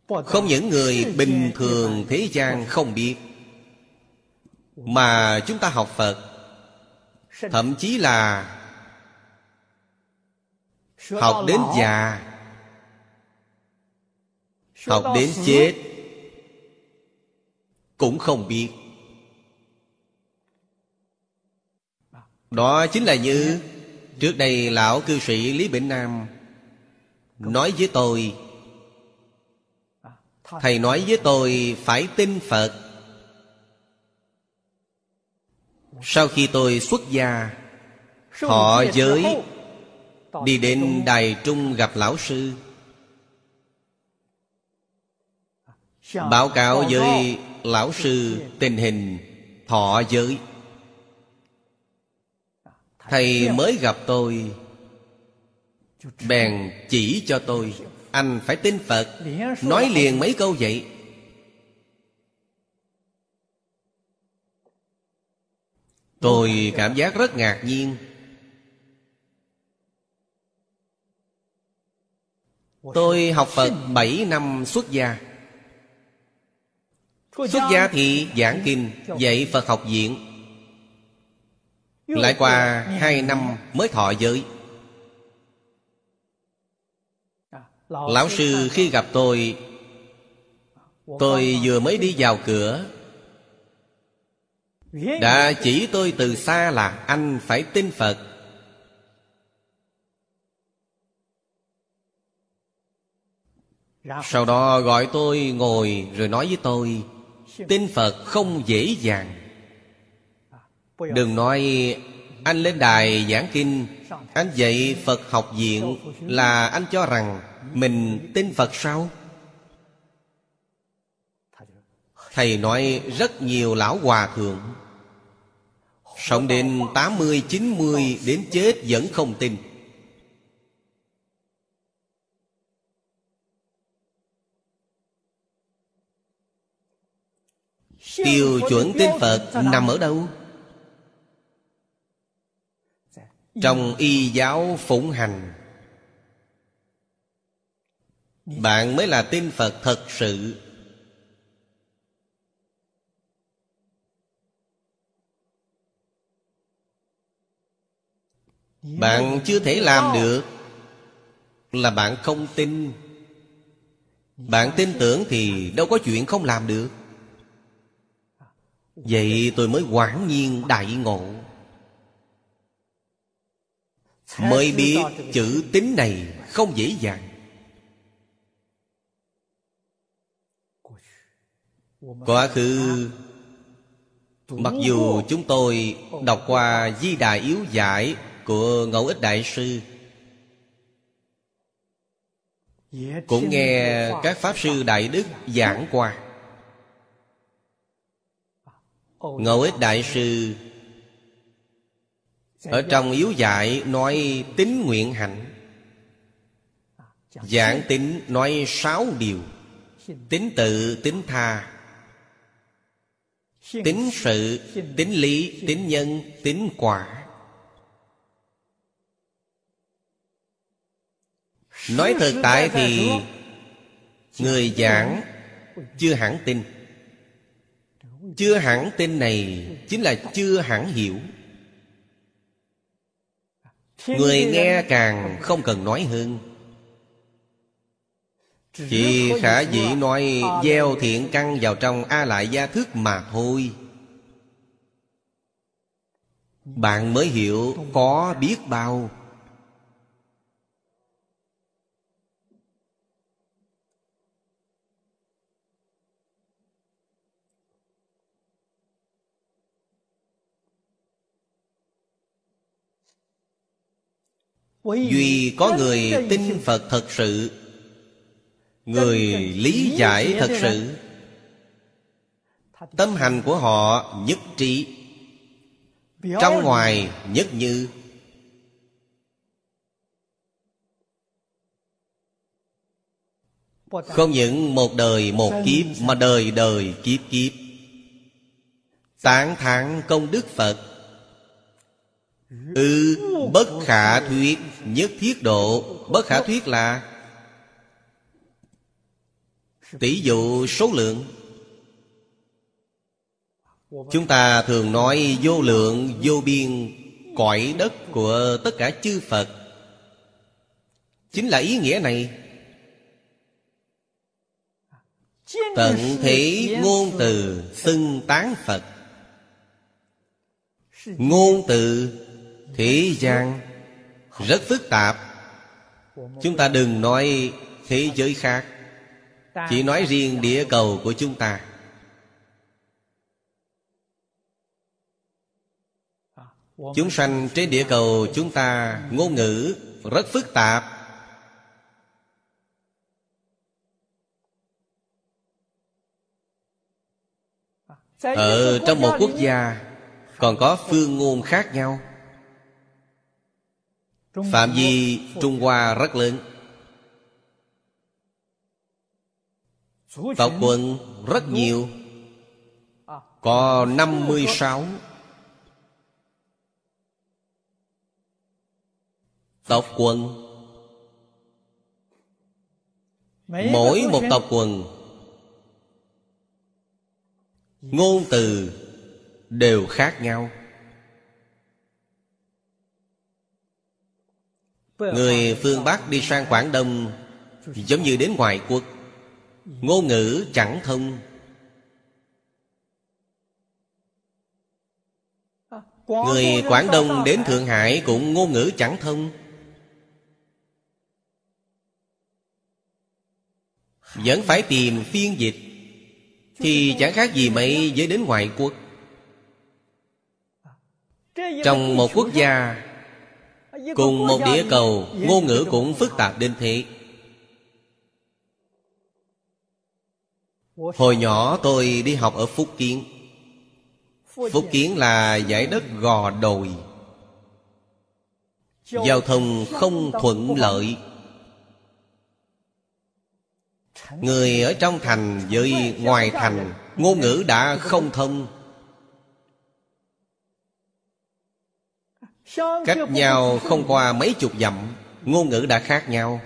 Không những người bình thường thế gian không biết, Mà chúng ta học Phật. Thậm chí là Học đến già, Học đến chết, Cũng không biết. Đó chính là như Trước đây lão cư sĩ Lý Bỉnh Nam Nói với tôi Thầy nói với tôi phải tin Phật. Sau khi tôi xuất gia Họ giới Đi đến Đài Trung gặp lão sư. Báo cáo với lão sư tình hình thọ giới. Thầy mới gặp tôi Bèn chỉ cho tôi anh phải tin Phật. Nói liền mấy câu vậy. Tôi cảm giác rất ngạc nhiên. Tôi học Phật 7 năm xuất gia. Xuất gia thì giảng kinh, Dạy Phật học viện. Lại qua hai năm mới thọ giới. Lão sư, khi gặp tôi Tôi vừa mới đi vào cửa. Đã chỉ tôi từ xa là anh phải tin Phật. Sau đó gọi tôi ngồi rồi nói với tôi, Tin Phật không dễ dàng. Đừng nói anh lên đài giảng kinh anh dạy Phật học viện Là anh cho rằng Mình tin Phật sao? Thầy nói rất nhiều lão hòa thượng. Sống đến 80, 90 Đến chết vẫn không tin. Tiêu chuẩn tin Phật nằm ở đâu? Trong y giáo phụng hành, Bạn mới là tin Phật thật sự. Bạn chưa thể làm được Là bạn không tin. Bạn tin tưởng thì đâu có chuyện không làm được. Vậy tôi mới quả nhiên đại ngộ. Mới biết chữ tính này không dễ dàng. Quá khứ Mặc dù chúng tôi đọc qua Di Đà Yếu Giải của Ngẫu Ích Đại Sư Cũng nghe các Pháp Sư Đại Đức giảng qua. Ngẫu ích đại sư Ở trong yếu dạy nói tính nguyện hạnh. Giảng tính nói sáu điều. Tính tự, tính tha. Tính sự, tính lý, tính nhân, tính quả. Nói thực tại thì Người giảng chưa hẳn tin. Chưa hẳn tin này chính là chưa hẳn hiểu người nghe càng không cần nói hơn. Chỉ khả dĩ nói gieo thiện căn vào trong A lại gia thức mà thôi. Bạn mới hiểu có biết bao Duy có người tin Phật thật sự. Người lý giải thật sự. Tâm hành của họ nhất trí. Trong ngoài nhất như. Không những một đời một kiếp Mà đời đời kiếp kiếp. Tán thán công đức Phật Ư ừ, bất khả thuyết Nhất thiết độ. Bất khả thuyết là Tỷ dụ số lượng. Chúng ta thường nói vô lượng vô biên Cõi đất của tất cả chư Phật. Chính là ý nghĩa này. Tận thể ngôn từ xưng tán Phật. Ngôn từ thế gian. Rất phức tạp. Chúng ta đừng nói thế giới khác. Chỉ nói riêng địa cầu của chúng ta. Chúng sanh trên địa cầu chúng ta ngôn ngữ rất phức tạp. Ở trong một quốc gia, Còn có phương ngôn khác nhau. Phạm vi Trung Hoa rất lớn. Tộc quần rất nhiều. Có 56 Tộc quần Mỗi một tộc quần Ngôn từ đều khác nhau Người phương Bắc đi sang Quảng Đông Giống như đến ngoại quốc Ngôn ngữ chẳng thông. Người Quảng Đông đến Thượng Hải cũng ngôn ngữ chẳng thông. Vẫn phải tìm phiên dịch Thì chẳng khác gì mấy với đến ngoại quốc Trong một quốc gia Cùng một địa cầu Ngôn ngữ cũng phức tạp đến thế. Hồi nhỏ tôi đi học ở Phúc Kiến. Phúc Kiến. Là giải đất gò đồi. Giao thông không thuận lợi. Người ở trong thành với ngoài thành Ngôn ngữ đã không thông Cách nhau không qua mấy chục dặm Ngôn ngữ đã khác nhau.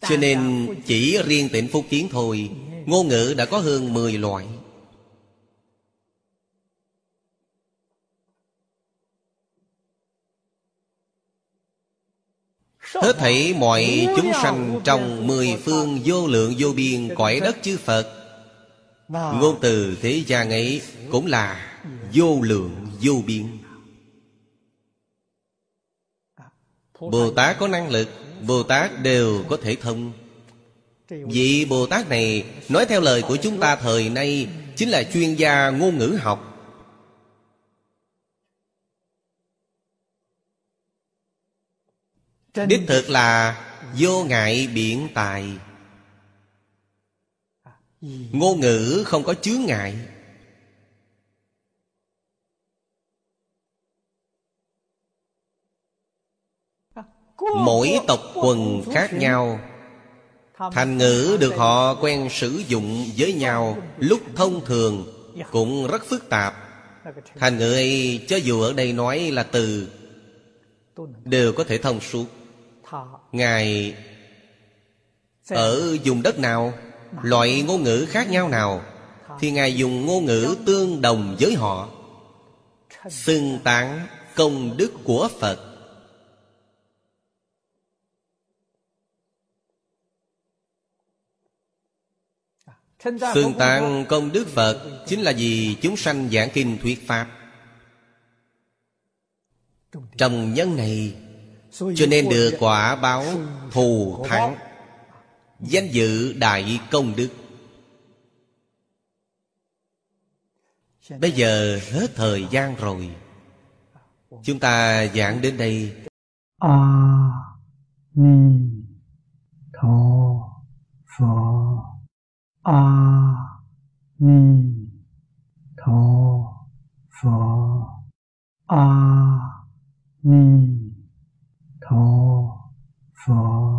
Cho nên chỉ riêng tỉnh Phúc Kiến thôi Ngôn ngữ đã có hơn 10 loại. Hết thảy mọi chúng sanh trong mười phương vô lượng vô biên cõi đất chư Phật Vâng. Ngôn từ thế gian ấy cũng là vô lượng, vô biên. Bồ Tát có năng lực, Bồ Tát đều có thể thông. Vị Bồ Tát này Nói theo lời của chúng ta thời nay Chính là chuyên gia ngôn ngữ học. Đích thực là vô ngại biện tài. Ngôn ngữ không có chướng ngại. Mỗi tộc quần khác nhau. Thành ngữ được họ quen sử dụng với nhau Lúc thông thường cũng rất phức tạp. Thành ngữ ấy, cho dù ở đây nói là từ, Đều có thể thông suốt. Ngài Ở vùng đất nào? Loại ngôn ngữ khác nhau nào? Thì Ngài dùng ngôn ngữ tương đồng với họ. Xưng tán công đức của Phật. Xưng tán công đức Phật Chính là vì chúng sanh giảng kinh thuyết Pháp. Trong nhân này, Cho nên được quả báo thù thắng danh dự đại công đức. Bây giờ hết thời gian rồi. Chúng ta giảng đến đây. A ni tho pho. A ni tho pho. a ni tho pho